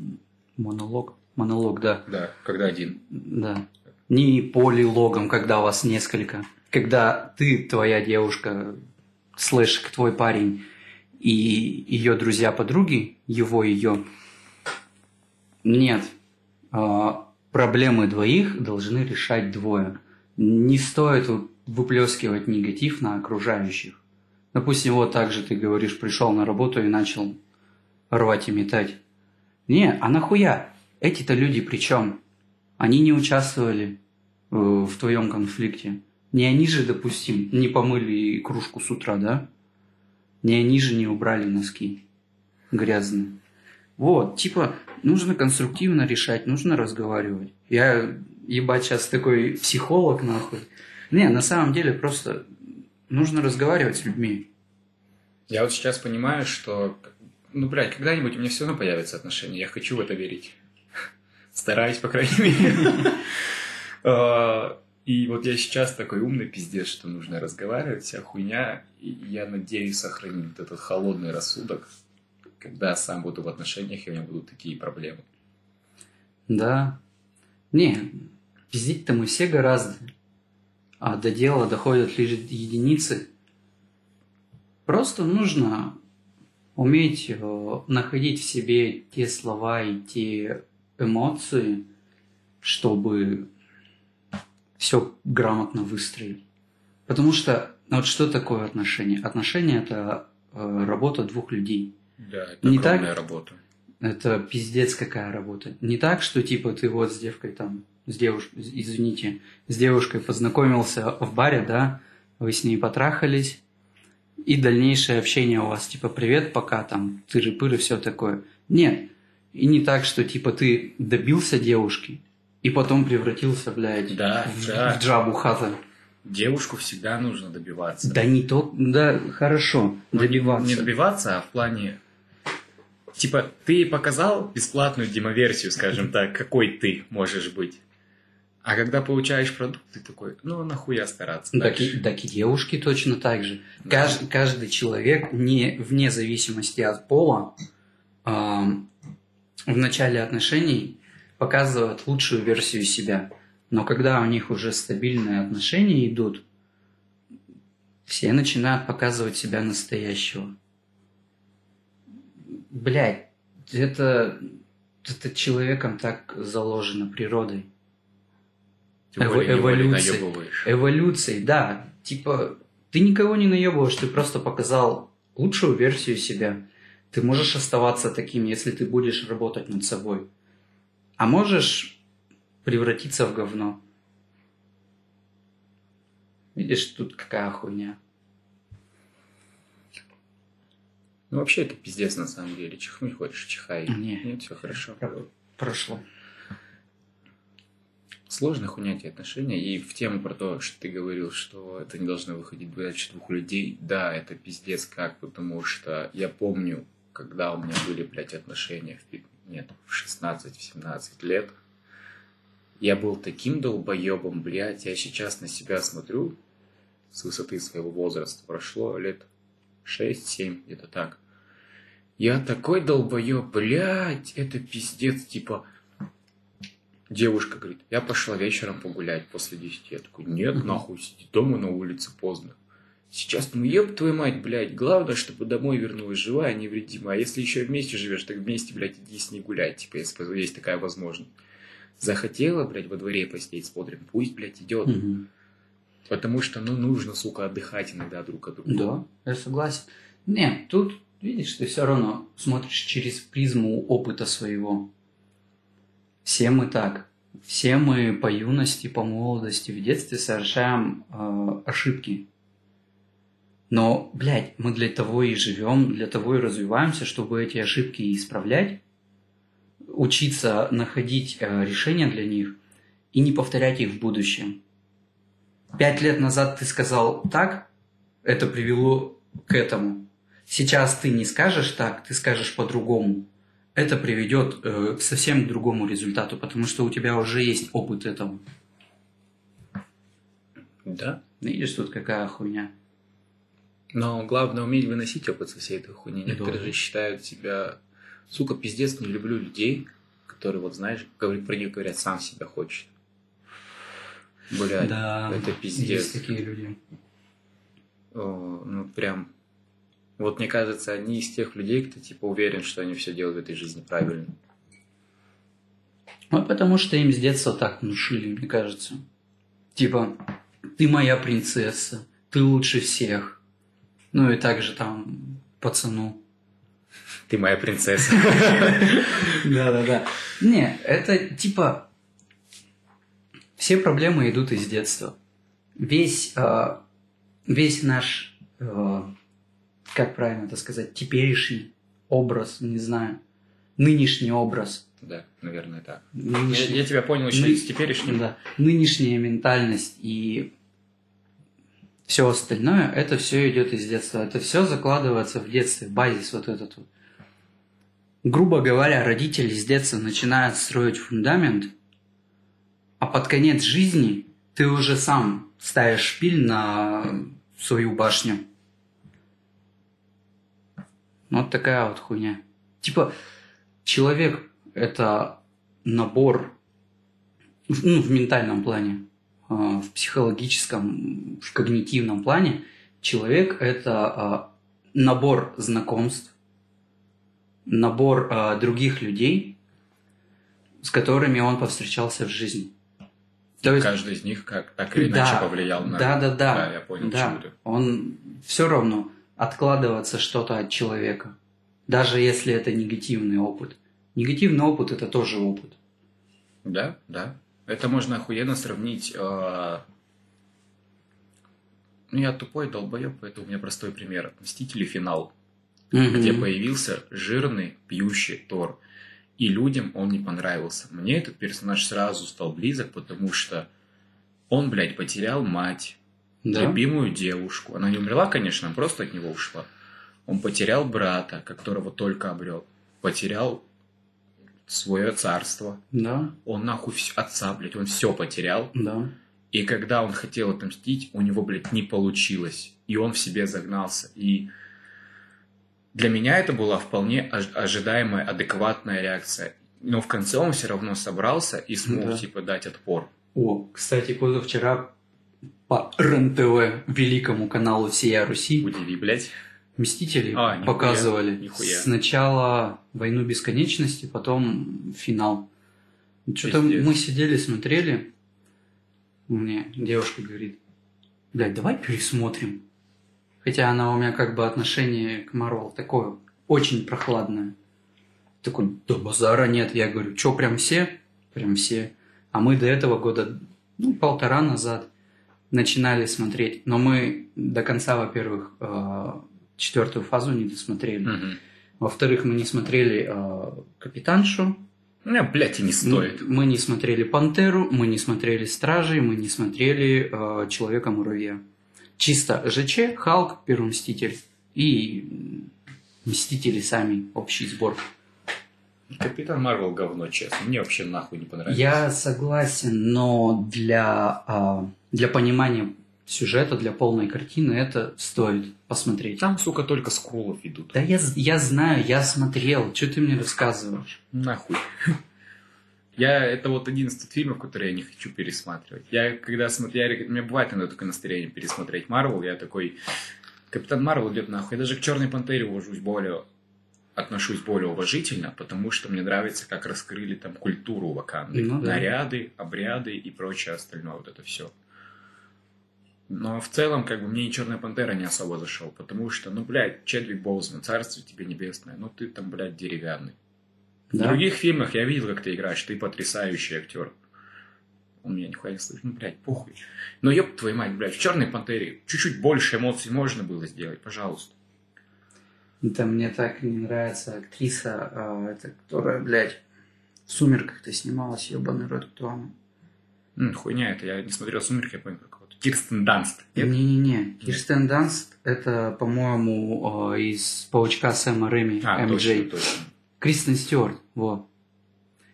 Монолог? Монолог, да. Да, когда один. Да. Не полилогом, когда вас несколько. Когда ты, твоя девушка, слэш, твой парень и ее друзья-подруги, его, ее. Нет. А, Проблемы двоих должны решать двое. Не стоит вы- выплескивать негатив на окружающих. Допустим, вот так же ты говоришь, пришел на работу и начал рвать и метать. Не, а нахуя? Эти-то люди при чем? Они не участвовали э, в твоем конфликте. Не они же, допустим, не помыли кружку с утра, да? Не они же не убрали носки грязные. Вот, типа, нужно конструктивно решать, нужно разговаривать. Я, ебать, сейчас такой психолог, нахуй. Не, на самом деле просто нужно разговаривать с людьми. Я вот сейчас понимаю, что, ну, блядь, когда-нибудь у меня все равно появятся отношения. Я хочу в это верить. Стараюсь, по крайней мере. А, И вот я сейчас такой умный пиздец, что нужно разговаривать, вся хуйня. И я надеюсь сохранить вот этот холодный рассудок, когда сам буду в отношениях, и у меня будут такие проблемы. Да. Не, пиздить-то мы все гораздо. А до дела доходят лишь единицы. Просто нужно уметь э, находить в себе те слова и те эмоции, чтобы все грамотно выстроить. Потому что ну вот что такое отношения? Отношения это э, работа двух людей. Да, это Не так? огромная работа. Это пиздец какая работа. Не так, что типа ты вот с девкой там, с девушкой, извините, с девушкой познакомился в баре, да, вы с ней потрахались, и дальнейшее общение у вас, типа, привет, пока там, тыры-пыры, все такое. Нет. И не так, что типа ты добился девушки, и потом превратился, блядь, Да, в, да. в джабу хата. Девушку всегда нужно добиваться. Да не то, да, хорошо, Ну, не- добиваться. Не добиваться, а в плане... Типа, ты показал бесплатную демоверсию, скажем так, какой ты можешь быть. А когда получаешь продукт, ты такой, ну нахуя стараться Ну, Так и, так и девушки точно так же. Кажд- каждый человек, не, вне зависимости от пола, ам, в начале отношений показывает лучшую версию себя. Но когда у них уже стабильные отношения идут, Все начинают показывать себя настоящего. Блядь, это, это человеком так заложено природой. Тем Эво- более неволей эволюция. наебываешь. Эволюцией, да. Типа, ты никого не наебываешь, ты просто показал лучшую версию себя. Ты можешь оставаться таким, если ты будешь работать над собой. А можешь превратиться в говно. Видишь, тут какая хуйня. Ну, вообще, это пиздец на самом деле. Чихнуть хочешь, чихай. Не. Нет, все хорошо. Прошло. Сложно хуйня эти отношения. И в тему про то, что ты говорил, что это не должно выходить дальше двух людей. Да, это пиздец как, потому что я помню, когда у меня были, блядь, отношения в, нет, в 16-17 лет, я был таким долбоебом, блядь, я сейчас на себя смотрю с высоты своего возраста. Прошло лет 6-7, где-то так. Я такой долбоеб, блядь, это пиздец, типа... Девушка говорит, я пошла вечером погулять после 10. Я такой, нет, нахуй, сиди дома на улице поздно. Сейчас, ну еб твою мать, блядь, главное, чтобы домой вернулась живая, невредимая. А если еще вместе живешь, так вместе, блядь, иди с ней гулять, типа, если есть такая возможность. Захотела, блядь, во дворе посидеть, смотрим, пусть, блядь, идет. Потому что, ну, нужно, сука, отдыхать иногда друг от друга. Да, я согласен. Не, тут, видишь, ты все равно смотришь через призму опыта своего. Все мы так. Все мы по юности, по молодости, в детстве совершаем э, ошибки. Но, блядь, мы для того и живем, для того и развиваемся, чтобы эти ошибки исправлять, учиться находить э, решения для них и не повторять их в будущем. Пять лет назад ты сказал так, это привело к этому. Сейчас ты не скажешь так, ты скажешь по-другому. Это приведет э, к совсем другому результату, потому что у тебя уже есть опыт этого. Да. Видишь, тут какая хуйня. Но главное уметь выносить опыт со всей этой хуйни. Некоторые же считают себя... Сука, пиздец, не люблю людей, которые, вот знаешь, говорят, про них говорят, сам себя хочет. Блядь, да, это есть пиздец. такие люди. О, ну, прям... Вот мне кажется, они из тех людей, кто типа уверен, что они все делают в этой жизни правильно. Ну, потому что им с детства так внушили, мне кажется. Типа, ты моя принцесса, ты лучше всех. Ну и также там пацану. Ты моя принцесса. Да-да-да. Не, это типа... Все проблемы идут из детства. Весь, э, весь наш, э, как правильно это сказать, теперешний образ, не знаю, нынешний образ. Да, наверное, так. Нынешний, Я, я тебя понял еще Ну, из теперешнего. да, нынешняя ментальность и все остальное, это все идет из детства. Это все закладывается в детстве, базис вот этот вот. Грубо говоря, родители с детства начинают строить фундамент, а под конец жизни ты уже сам ставишь шпиль на свою башню. Вот такая вот хуйня. Типа, человек – это набор, ну, в ментальном плане, а, в психологическом, в когнитивном плане, человек – это а, набор знакомств, набор а, других людей, с которыми он повстречался в жизни. То есть, Каждый из них как так или иначе Да, повлиял на... да, да, да, Да, я понял, да. Он все равно откладывается что-то от человека, даже если это негативный опыт. Негативный опыт это тоже опыт. Да, да. Это можно охуенно сравнить... э, Ну, я тупой долбоеб, поэтому у меня простой пример. «Мстители. Финал», где Мгм. появился жирный, пьющий Тор. И людям он не понравился. Мне этот персонаж сразу стал близок, потому что он, блядь, потерял мать, Да. любимую девушку. Она не умерла, конечно, она просто от него ушла. Он потерял брата, которого только обрел. Потерял свое царство. Да, Он нахуй вс- отца, блядь, он все потерял. да. И когда он хотел отомстить, у него, блядь, не получилось. И он в себе загнался. И для меня это была вполне ож- ожидаемая, адекватная реакция. Но в конце он все равно собрался и смог, Да. типа, дать отпор. О, кстати, позавчера по РЕН-ТВ, великому каналу «Сия Руси». Удиви, блядь. «Мстители» А, нихуя, показывали. нихуя. Сначала «Войну бесконечности», потом финал. Что-то Пиздец. мы сидели, смотрели. Мне девушка говорит, блядь, давай пересмотрим. Хотя она у меня как бы отношение к Марвел такое очень прохладное. Такой, да базара нет. Я говорю, что, прям все? Прям все. А мы до этого года, ну, полтора назад начинали смотреть. Но мы до конца, во-первых, э, четвертую фазу не досмотрели. Мгм. Во-вторых, мы не смотрели э, Капитаншу. Не, блядь, и не стоит. Мы не смотрели Пантеру, мы не смотрели Стражей, мы не смотрели э, Человека-муравья. Чисто ЖЧ, Халк, Первый Мститель и Мстители сами, общий сбор. Капитан Марвел говно, честно. Мне вообще нахуй не понравилось. Я согласен, но для, а, для понимания сюжета, для полной картины это стоит посмотреть. Там, сука, только скрулов идут. Да я, я знаю, я смотрел, что ты мне рассказываешь? Нахуй. Я, это вот один из тот фильмов, которые я не хочу пересматривать. Я, когда смотрю, я, у меня бывает иногда такое настроение пересмотреть Марвел, я такой, Капитан Марвел идет нахуй. Я даже к Черной Пантере увожусь более, отношусь более уважительно, потому что мне нравится, как раскрыли там культуру Ваканды. Ну да. Наряды, обряды и прочее остальное, вот это все. Но в целом, как бы, мне и Черная Пантера не особо зашел, потому что, ну, блядь, Чедвик Боузман, царство тебе небесное, ну, ты там, блядь, деревянный. В Да? других фильмах я видел, как ты играешь, ты потрясающий актер. Он меня нихуя не слышит, ну, блядь, похуй. Но ёб твою мать, блядь, в Черной Пантере чуть-чуть больше эмоций можно было сделать, пожалуйста. Да мне так не нравится актриса, а, это, которая, блядь, в «Сумерках»-то снималась, ебаный рот, кто она? М, хуйня это, я не смотрел «Сумерки», я понял. Кирстен Данст. Не-не-не, Кирстен Данст, это, по-моему, а, из «Паучка Сэма Рэми», А, точно, точно. Кристен Стюарт, вот.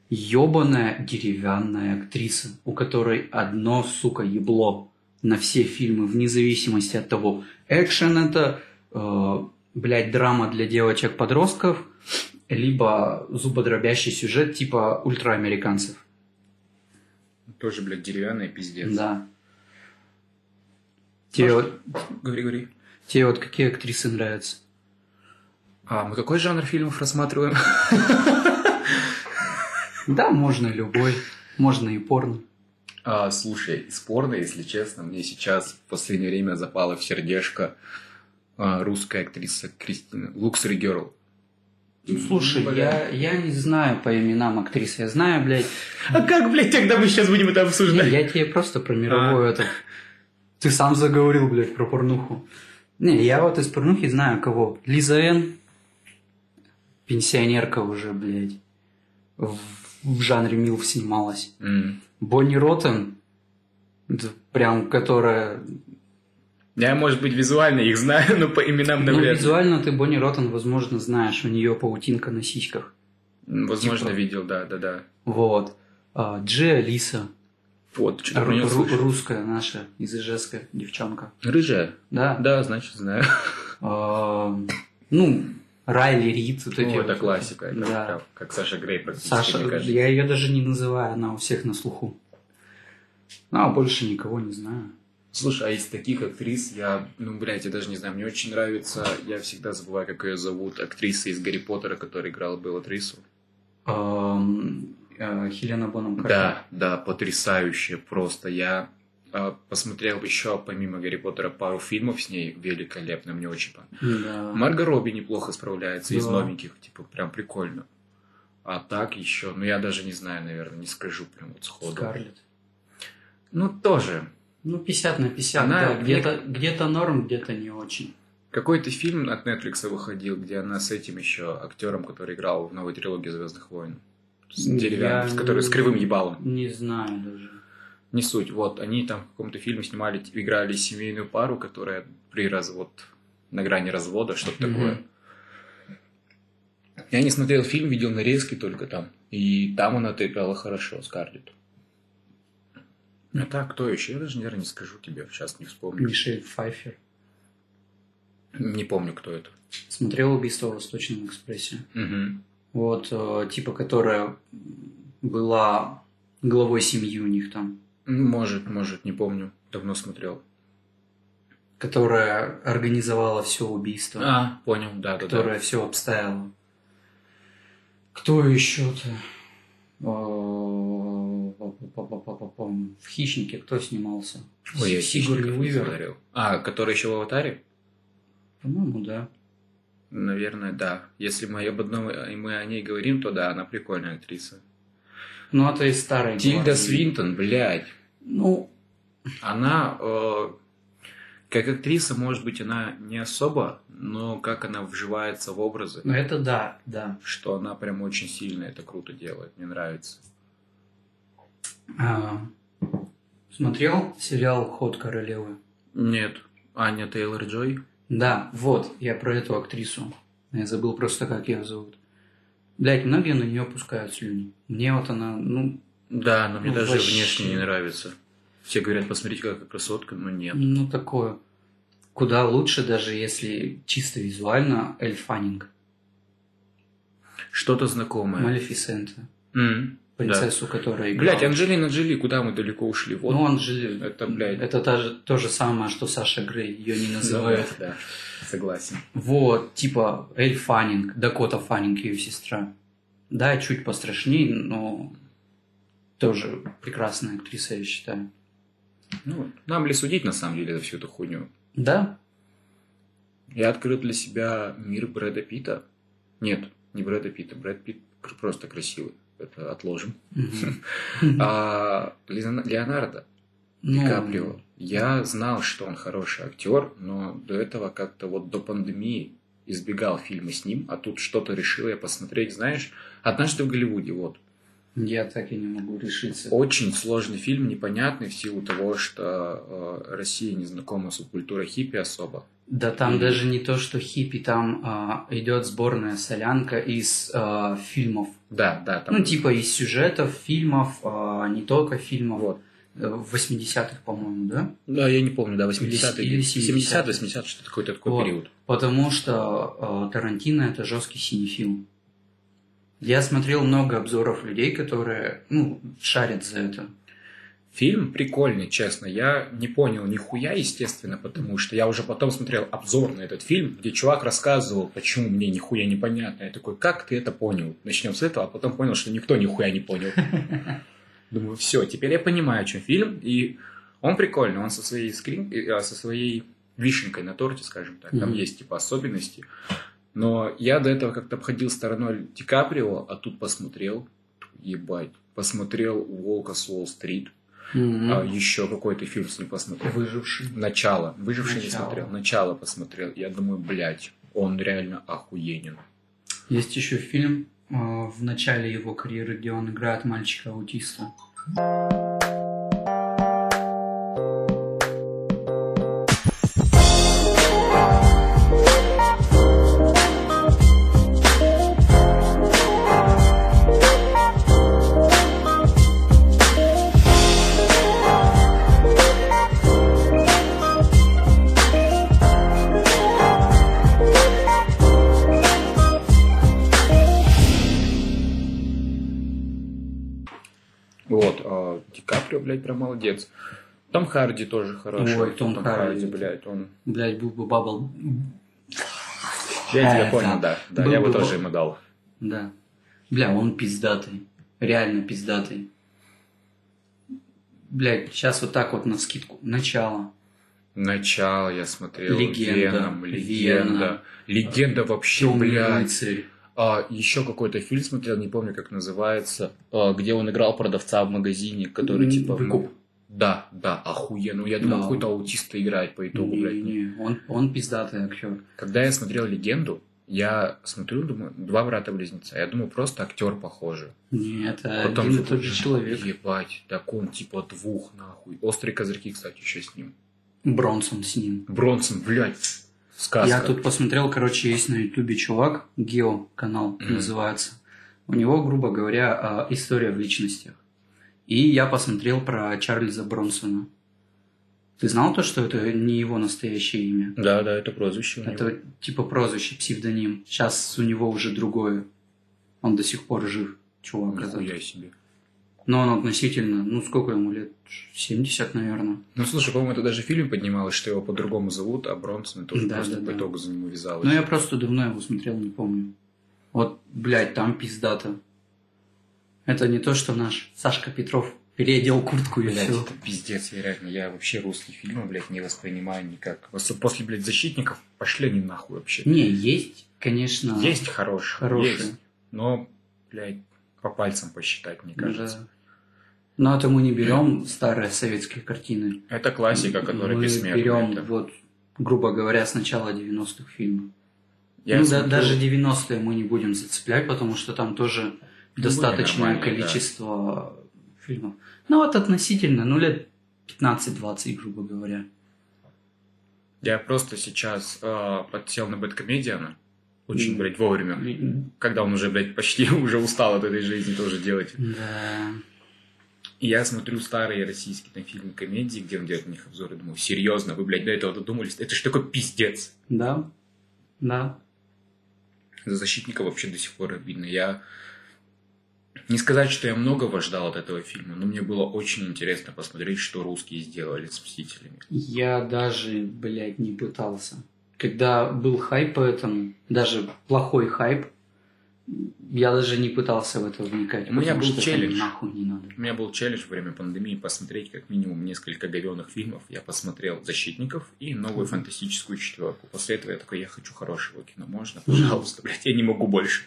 Ёбаная деревянная актриса, у которой одно, сука, ебло на все фильмы, вне зависимости от того, экшен это, э, блядь, драма для девочек-подростков, либо зубодробящий сюжет типа ультраамериканцев. Тоже, блядь, деревянная пиздец. Да. Тебе А вот, Говори, говори. тебе вот какие актрисы нравятся? А мы какой жанр фильмов рассматриваем? Да, можно любой, можно и порно. А, слушай, спорно, если честно, мне сейчас в последнее время запала в сердечко а, русская актриса Кристина Луксери Герл. Ну, Слушай, Бля. я, я не знаю по именам актрисы. Я знаю, блядь, А как, блядь, тогда мы сейчас будем это Не, обсуждать? я тебе просто про мировую это... Ты сам заговорил, блядь, про порнуху. Не, я вот из порнухи знаю кого. Лиза Н. Пенсионерка уже, блядь. В, в жанре Милф снималась. М. Бонни Роттен. Прям, которая... Я, может быть, визуально их знаю, но по именам Ну, навряд ли. визуально ты Бонни Роттен, возможно, знаешь. У нее паутинка на сиськах. Возможно, типа. видел, да, да, да. Вот. А, Джи Алиса. Вот, про Ру- слышал. русская наша, из Ижевска девчонка. Рыжая? Да. Да, значит, знаю. А, ну, Райли Рид. Вот эти Ну, это классика. это Да. прям как Саша Грей практически, Саша, мне кажется. я ее даже не называю, она у всех на слуху. Ну, а больше никого не знаю. Слушай, а из таких актрис я, ну, блядь, я даже не знаю, мне очень нравится, я всегда забываю, как ее зовут, актриса из Гарри Поттера, которая играла Беллатрису. Эм, Хелена Боном Картер. Да, да, потрясающе просто. Я а, посмотрел еще, помимо Гарри Поттера, пару фильмов с ней великолепно, мне очень понравилось. Да. Марго Робби неплохо справляется из Да. новеньких, типа, прям прикольно. А так еще, ну, я даже не знаю, наверное, не скажу прям вот сходу. Скарлетт. Ну, тоже. Ну, 50 на 50, Она- да. Где-то, где-то норм, где-то не очень. Какой-то фильм от Netflix выходил, где она с этим еще актером, который играл в новой трилогии Звездных войн. С деревянным, который с кривым ебалом. Не знаю даже. Не суть. Вот, они там в каком-то фильме снимали, играли семейную пару, которая при развод, на грани развода, что-то такое. Я не смотрел фильм, видел нарезки только там. И там она играла хорошо, Скарлетт. А так, кто еще? Я даже, наверное, не скажу тебе, сейчас не вспомню. Мишель Пфайфер. Не помню, кто это. Смотрел «Убийство в Восточном экспрессе». Мгм. Вот, э, типа, которая была главой семьи у них там. Может, может, не помню. Давно смотрел. Которая организовала все убийство. А, понял, да, да, да. которая все обставила. Кто еще-то? В «Хищнике» кто снимался? Ой, я Сигурни Уивер? А, который еще в «Аватаре»? По-моему, да. Наверное, да. Если мы об одном, и мы о ней говорим, то да, она прикольная актриса. Ну, это из старой Тильда гвардии. Свинтон, блядь. Ну, Она, э, как актриса, может быть, она не особо, но как она вживается в образы, ну, это да, да. что она прям очень сильно это круто делает. Мне нравится. А, смотрел сериал «Ход королевы»? Нет, Аня Тейлор-Джой? Да, вот, я про эту актрису. Я забыл просто, как ее зовут. Блять, многие на нее пускают слюни. Мне вот она, ну, Да, но мне Ну, даже вообще. внешне не нравится. Все говорят, посмотрите, какая красотка, но нет. ну такое. Куда лучше, даже если чисто визуально, Эль Фаннинг. Что-то знакомое. Малефисента. М, Принцессу, которая играла. Блять, Анджелина Джоли, куда мы далеко ушли? Вот. Ну, же... Это, блядь. Это та же- то же самое, что Саша Грей. Ее не Да, называют. да, согласен. Вот, типа Эль Фаннинг, Дакота Фаннинг, ее сестра. Да, чуть пострашнее, но тоже прекрасная актриса, я считаю. Ну, нам ли судить, на самом деле, за всю эту хуйню? Да? Я открыл для себя мир Брэда Питта. Нет, не Брэда Питта. Брэд Питт просто красивый. Это отложим. А Леон- Леонардо Ну, Ди Каприо. Я знал, что он хороший актер, но до этого как-то вот до пандемии избегал фильмы с ним, а тут что-то решил я посмотреть, знаешь, «Однажды в Голливуде», вот. Я так и не могу решиться. Очень сложный фильм, непонятный в силу того, что э, Россия не знакома с субкультурой хиппи особо. Да там И- даже не то, что хиппи, там а, идет сборная солянка из а, фильмов. Да, да, там... Ну, типа из сюжетов, фильмов, а, не только фильмов. Вот. Э, В 80-х, по-моему, да? Да, я не помню, да, 80-е, Или 70-е, 70-е. 80 что-то какой-то такой Вот. период. Потому что э, Тарантино это жесткий синефил. Я смотрел много обзоров людей, которые ну, шарят за это. Фильм прикольный, честно. Я не понял нихуя, естественно, потому что я уже потом смотрел обзор на этот фильм, где чувак рассказывал, почему мне нихуя непонятно. Я такой, как ты это понял? Начнем с этого, а потом понял, что никто нихуя не понял. Думаю, все, теперь я понимаю, о чем фильм, и он прикольный, он со своей скрин, э, со своей вишенкой на торте, скажем так. Там есть типа особенности. Но я до этого как-то обходил стороной Ди Каприо, а тут посмотрел, ебать, посмотрел «Волка с Уолл-стрит», Мгм. а еще какой-то фильм с ним посмотрел. Выживший. Начало. Выживший не Начало. смотрел. Начало посмотрел. Я думаю, блядь, он реально охуенен. Есть еще фильм э, в начале его карьеры, где он играет мальчика-аутиста. Блядь, прям молодец. Том Харди тоже хороший. Ой, Том Харди. блядь, он... Блять, был бы бабл. Я тебя Э, понял, да. да. Я бы тоже ему дал. Да. Бля, он пиздатый. Реально пиздатый. Блять, сейчас вот так вот на скидку. Начало. Начало я смотрел. Легенда. Веном, легенда. Легенда вообще, Темный блядь. рыцарь. А, еще какой-то фильм смотрел, не помню, как называется, а, где он играл продавца в магазине, который типа... Выкуп. Да, да, охуенно. Ну, я думал, Да. какой-то аутиста играет по итогу, блядь. Не, не, он, он пиздатый актер. Когда я смотрел «Легенду», я смотрю, думаю, два брата-близнеца. Я думаю, просто актер похожий. Не, это Потом один и тот же человек. Ебать, так он типа двух, нахуй. Острые козырьки, кстати, еще с ним. Бронсон с ним. Бронсон, блядь, сказка. Я тут посмотрел, короче, есть на ютубе чувак, Гео канал Мгм. называется. У него, грубо говоря, а, история в личностях. И я посмотрел про Чарльза Бронсона. Ты знал то, что это не его настоящее имя? Да, да, это прозвище у него. Это типа прозвище, псевдоним. Сейчас у него уже другое. Он до сих пор жив, чувак. этот. Нихуя себе. Но он относительно, ну сколько ему лет? 70, наверное. Ну, слушай, по-моему, это даже в фильме поднималось, что его по-другому зовут, а Бронсон тоже Да, просто да, по да. итогу за ним увязалось. Ну я просто давно его смотрел, не помню. Вот, блядь, там пиздато. Это не то, что наш Сашка Петров переодел куртку и Блядь, все. это пиздец, я реально, я вообще русские фильмы, блядь, не воспринимаю никак. После, блядь, защитников пошли они нахуй вообще. Не, есть, конечно. Есть хорошие, Хорошие. есть, но, блядь, по пальцам посчитать, мне кажется. Да. Но это мы не берем старые советские картины. Это классика, которая мы бессмертна. берем, это. вот, грубо говоря, с начала 90-х фильмов. Я ну, да- даже 90-е мы не будем зацеплять, потому что там тоже Ну, достаточное количество фильмов. Ну, вот относительно, ну, лет 15-20, грубо говоря. Я просто сейчас э, подсел на Бэткомедиана. Очень, блядь, вовремя. Когда он уже, блядь, почти уже устал от этой жизни тоже делать. Да. И я смотрю старые российские там, фильмы комедии, где он делает на них обзоры, думаю, серьезно, вы, блядь, до этого додумались? Это ж такой пиздец. Да. Да. За защитника вообще до сих пор обидно. Я не сказать, что я многого ждал от этого фильма, но мне было очень интересно посмотреть, что русские сделали с Мстителями. Я даже, блядь, не пытался. Когда был хайп по этому, даже плохой хайп, я даже не пытался в это вникать. У меня был челлендж. Нахуй не надо. У меня был челлендж во время пандемии посмотреть как минимум несколько говенных фильмов. Я посмотрел «Защитников» и новую фантастическую четверку. После этого я такой, я хочу хорошего кино, можно? Пожалуйста, блядь, я не могу больше.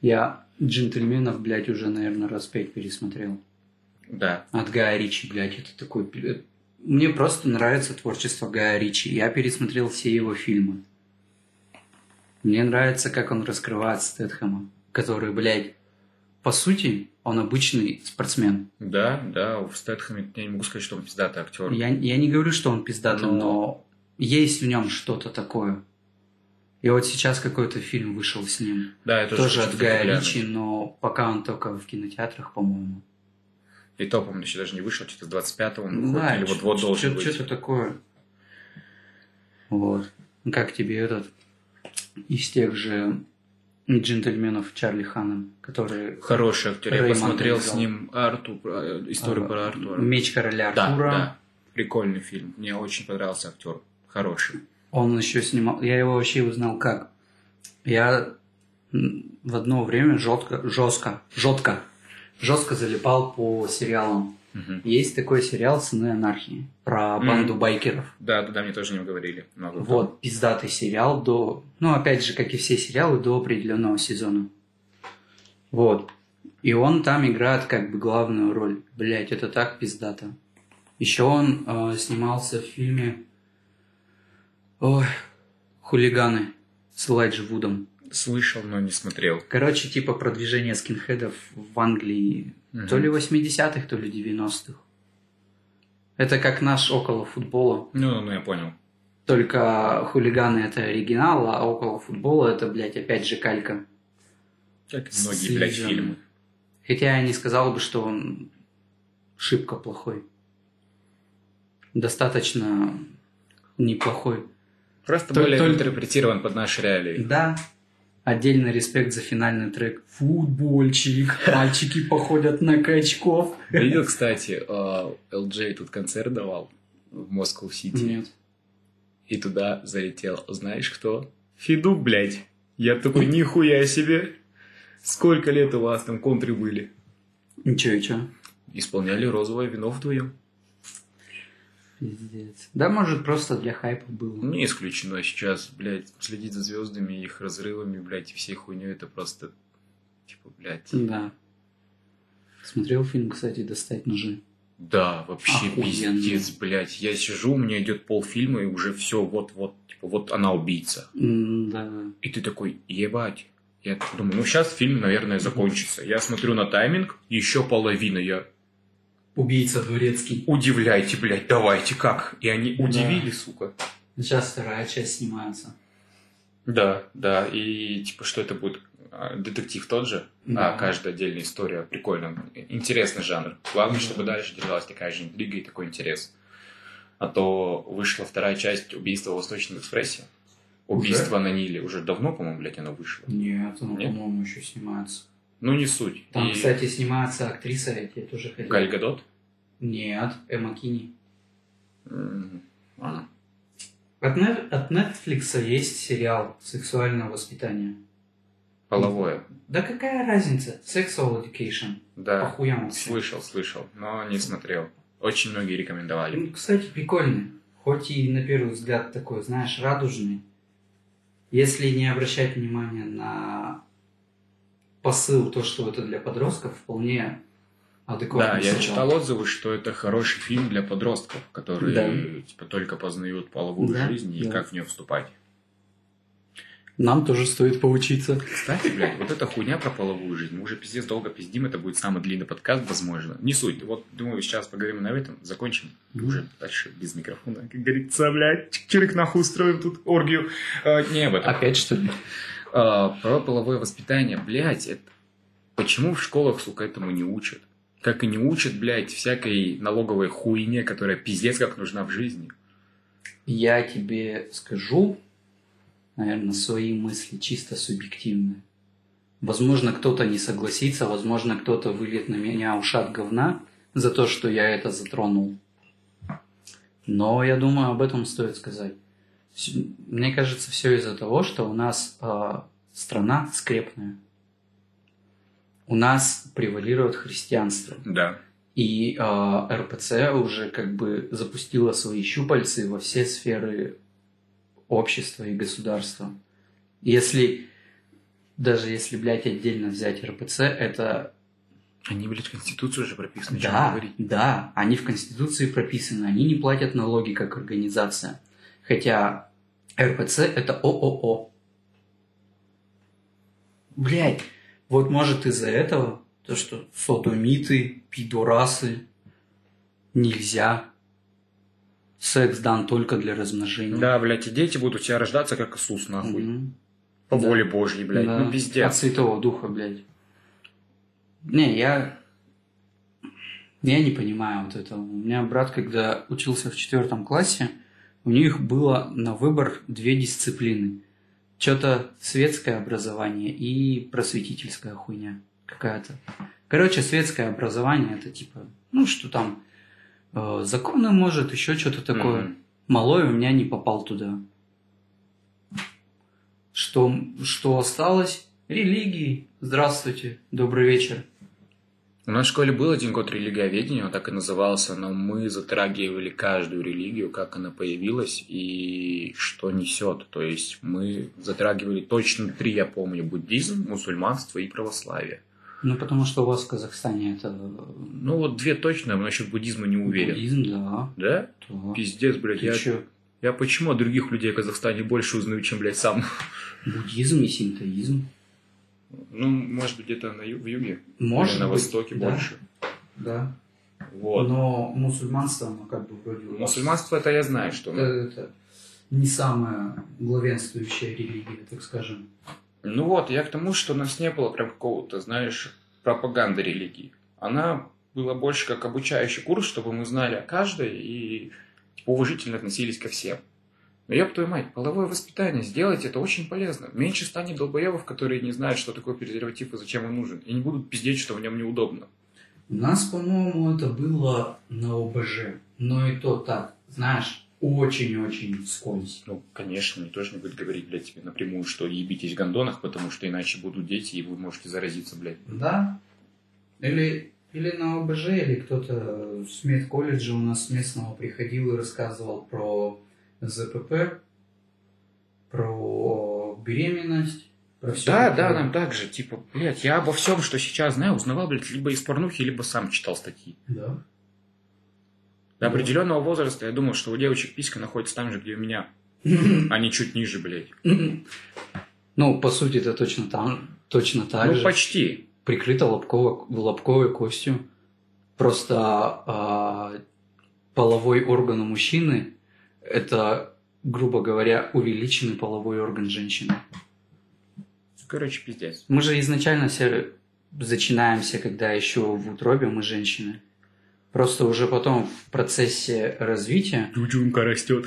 Я джентльменов, блядь, уже, наверное, раз пять пересмотрел. Да, От Гая Ричи, блядь, это такой... пи- Мне просто нравится творчество Гая Ричи. Я пересмотрел все его фильмы. Мне нравится, как он раскрывает Стэтхэма, который, блядь, по сути, он обычный спортсмен. да, да, в Стэтхэме я не могу сказать, что он пиздатый актер. Я, я не говорю, что он пиздатый, Но- но есть в нем что-то такое. И вот сейчас какой-то фильм вышел с ним. Да, я тоже, от Гая. Ричи, но пока он только в кинотеатрах, по-моему. И то, по-моему, еще даже не вышел, что-то с 25-го он выходит, да, или вот-вот должен быть. Что-то такое. Вот. Как тебе этот из тех же джентльменов Чарли Ханнан, который Хороший актер. Я посмотрел с ним Арту, э, историю а, про Артура. Меч короля Да, Артура. да. Прикольный фильм. Мне очень понравился актер. Хороший. Он еще снимал. Я его вообще узнал как. Я в одно время жестко, жестко, жестко, жестко залипал по сериалам. Мгм. Есть такой сериал «Сыны анархии» про банду байкеров. Да, да, да, мне тоже не говорили. Много. Вот, пиздатый сериал до... Ну, опять же, как и все сериалы, до определенного сезона. Вот. И он там играет как бы главную роль. Блять, это так пиздато. Еще он э, снимался в фильме... Ой, «Хулиганы» с Элайджи Вудом. Слышал, но не смотрел. Короче, типа продвижение скинхедов в Англии То ли 80-х, то ли 90-х. Это как наш около футбола. Ну, ну, я понял. Только хулиганы это оригинал, а около футбола это, блядь, опять же калька. Как и многие, блядь, фильмы. Хотя я не сказал бы, что он шибко плохой. Достаточно неплохой. Просто Толь- более толь- интерпретирован под наши реалии. Да. Отдельный респект за финальный трек. Футбольчик, мальчики походят на качков. Видел, кстати, э, LJ тут концерт давал в Москву-Сити. Нет. И туда залетел, знаешь кто? Федук, блядь. Я такой, нихуя себе. Сколько лет у вас там контры были? Ничего, и чё? Исполняли розовое вино вдвоем. Пиздец. Да, может, просто для хайпа было. Не исключено сейчас, блядь, следить за звездами, их разрывами, блядь, и всей хуйней, это просто, типа, блядь. Да. Смотрел фильм, кстати, «Достать ножи». Да, вообще Охуенно. пиздец, блядь. Я сижу, у меня идет полфильма, и уже все, вот-вот, типа, вот она убийца. М, Да. И ты такой, ебать. Я думаю, ну сейчас фильм, наверное, закончится. Я смотрю на тайминг, еще половина, я Убийца дворецкий. удивляйте, блядь, давайте, как? И они Да. удивили, сука. Сейчас вторая часть снимается. Да, да, и типа, что это будет? А, Детектив тот же, Да. а каждая отдельная история. Прикольно. Интересный жанр. Главное, чтобы дальше держалась такая же интрига и такой интерес. А то вышла вторая часть убийства в Восточном экспрессе. Убийство на Ниле. Уже давно, по-моему, блядь, оно вышло. Нет, оно, по-моему, еще снимается. Ну, не суть. Там, И кстати, снимается актриса, я тоже хотел. Галь Гадот? Нет, Эмма Кини. М, а. От, Не- от Netflix есть сериал «Сексуальное воспитание». Половое. Да какая разница? Sexual Education. Да. Похуям. Слышал, слышал, но не смотрел. Очень многие рекомендовали. Ну, кстати, прикольный. Хоть и на первый взгляд такой, знаешь, радужный. Если не обращать внимания на посыл, то, что это для подростков, вполне адекватно. Да, я читал отзывы, что это хороший фильм для подростков, которые Да. типа только познают половую Да, жизнь и да. как в нее вступать. Нам тоже стоит поучиться. Кстати, блядь, вот эта хуйня про половую жизнь. Мы уже пиздец долго пиздим, это будет самый длинный подкаст, возможно. Не суть. Вот, думаю, сейчас поговорим на этом, закончим. И уже дальше без микрофона. Как говорится, блядь, чирик нахуй устроим тут оргию. А, не об этом. Опять что ли? А, про половое воспитание, блядь, это... Почему в школах, сука, этому не учат? Как и не учат, блядь, всякой налоговой хуйне, которая пиздец как нужна в жизни. Я тебе скажу, наверное, свои мысли чисто субъективные. Возможно, кто-то не согласится, возможно, кто-то выльет на меня ушат говна за то, что я это затронул. Но я думаю, об этом стоит сказать. Мне кажется, все из-за того, что у нас э, страна скрепная. У нас превалирует христианство. Да. И э, РПЦ уже как бы запустила свои щупальцы во все сферы общества и государства. Если, даже если, блядь, отдельно взять РПЦ, это... Они, блядь, в Конституцию уже прописаны, Да, говорить. да, они в Конституции прописаны, они не платят налоги как организация. Хотя РПЦ это ООО. Блядь, вот может из-за этого, то что содомиты, пидорасы, нельзя. Секс дан только для размножения. Да, блядь, и дети будут у тебя рождаться, как Иисус, нахуй. Мгм. По Да. воле Божьей, блядь. Да, Ну, От пиздец. Святого Духа, блядь. Не, я... Я не понимаю вот этого. У меня брат, когда учился в четвертом классе, у них было на выбор две дисциплины. Что-то светское образование и просветительская хуйня какая-то. Короче, светское образование это типа, ну что там, э, законы может, еще что-то такое. Мгм. Малой у меня не попал туда. Что, что осталось? Религии. Здравствуйте. Добрый вечер. У нас в школе был один год религиоведения, он так и назывался, но мы затрагивали каждую религию, как она появилась и что несет. То есть мы затрагивали точно три, я помню, буддизм, мусульманство и православие. Ну, потому что у вас в Казахстане это... Ну вот две точно, но насчет буддизма не уверен. Буддизм, да. Да? да. Пиздец, блядь, Ты я, чё? я почему от других людей в Казахстане больше узнаю, чем, блядь, сам? Буддизм и синтоизм. Ну, может быть, где-то на ю- в юге. Может Или на быть, востоке да. больше. Да. Вот. Но мусульманство, оно как бы вроде... Мусульманство это я знаю, что... Это, это не самая главенствующая религия, так скажем. Ну вот, я к тому, что у нас не было прям какого-то, знаешь, пропаганды религии. Она была больше как обучающий курс, чтобы мы знали о каждой и уважительно относились ко всем. Но ёб твою мать, половое воспитание, сделать это очень полезно. Меньше станет долбоебов, которые не знают, что такое презерватив и зачем он нужен. И не будут пиздеть, что в нем неудобно. У нас, по-моему, это было на ОБЖ. Но и то так, знаешь, очень-очень вскользь. Ну, конечно, никто же не будет говорить, блядь, тебе напрямую, что ебитесь в гондонах, потому что иначе будут дети, и вы можете заразиться, блядь. Да. Или, или на ОБЖ, или кто-то с медколледжа у нас местного приходил и рассказывал про ЗПП, про беременность, про все. Да, да, нам так же, типа, блядь, я обо всем, что сейчас знаю, узнавал, блядь, либо из порнухи, либо сам читал статьи. Да. До определенного возраста я думал, что у девочек писька находится там же, где у меня, а не чуть ниже, блядь. Ну, по сути, это точно там, точно так ну, же. почти. Прикрыто лобково- лобковой костью. Просто а, половой орган у мужчины – это, грубо говоря, увеличенный половой орган женщины. Короче, пиздец. Мы же изначально все зачинаемся, когда еще в утробе мы женщины. Просто уже потом в процессе развития Джуджунка растет.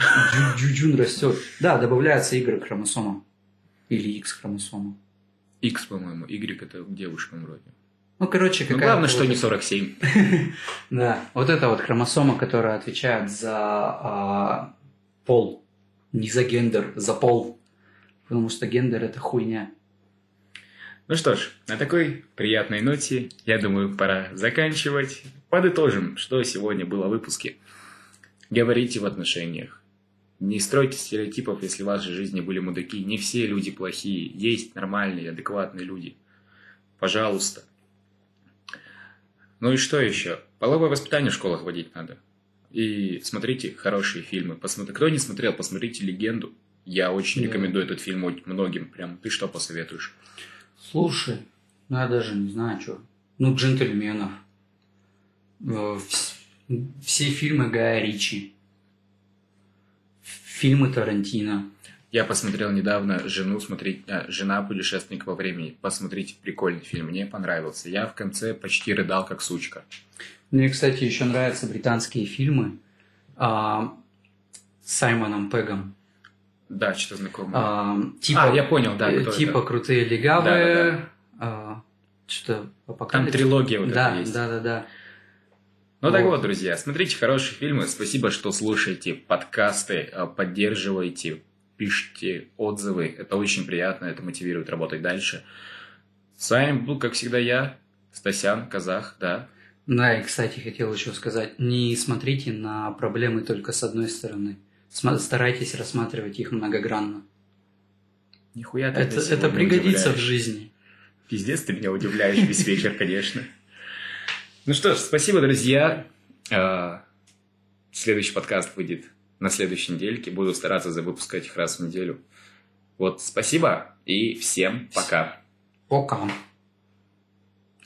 джуджун растет. Да, добавляется Y хромосома. Или X хромосома. X, по-моему. Y это к девушкам вроде. Ну, короче, Ну, какая главное, что не 47. Да, вот это вот хромосома, которая отвечает за а, пол, не за гендер, за пол. Потому что гендер это хуйня. Ну что ж, на такой приятной ноте, я думаю, пора заканчивать. Подытожим, что сегодня было в выпуске. Говорите в отношениях. Не стройте стереотипов, если в вашей жизни были мудаки. Не все люди плохие. Есть нормальные, адекватные люди. Пожалуйста. Ну и что еще? Половое воспитание в школах вводить надо. И смотрите хорошие фильмы. Посмотри... Кто не смотрел, посмотрите «Легенду». Я очень Да. рекомендую этот фильм многим. Прям ты что посоветуешь? Слушай, ну я даже не знаю, что. Ну, джентльменов. Э, вс- Все фильмы Гая Ричи. Фильмы Тарантино. Я посмотрел недавно «Жену смотреть», а, «Жена путешественника во времени». Посмотрите, прикольный фильм, мне понравился. Я в конце почти рыдал, как сучка. Мне, кстати, еще нравятся британские фильмы а, с Саймоном Пегом. Да, что-то знакомое. А, типа, А, я понял, да, э, кто типа это. крутые легавые. а, что Там апокалипсис? трилогия вот да, эта есть. да, да, да. Ну так Вот. вот, друзья, смотрите хорошие фильмы. Спасибо, что слушаете подкасты, а, поддерживаете, пишите отзывы. Это очень приятно, это мотивирует работать дальше. С вами был, как всегда, я, Стасян, казах, да. Да, и, кстати, хотел еще сказать, не смотрите на проблемы только с одной стороны. Старайтесь рассматривать их многогранно. Нихуя ты Это, это пригодится в жизни. Пиздец, ты меня удивляешь весь вечер, конечно. Ну что ж, спасибо, друзья. А, Следующий подкаст выйдет на следующей недельке. Буду стараться выпускать их раз в неделю. Вот, спасибо и всем пока. Пока.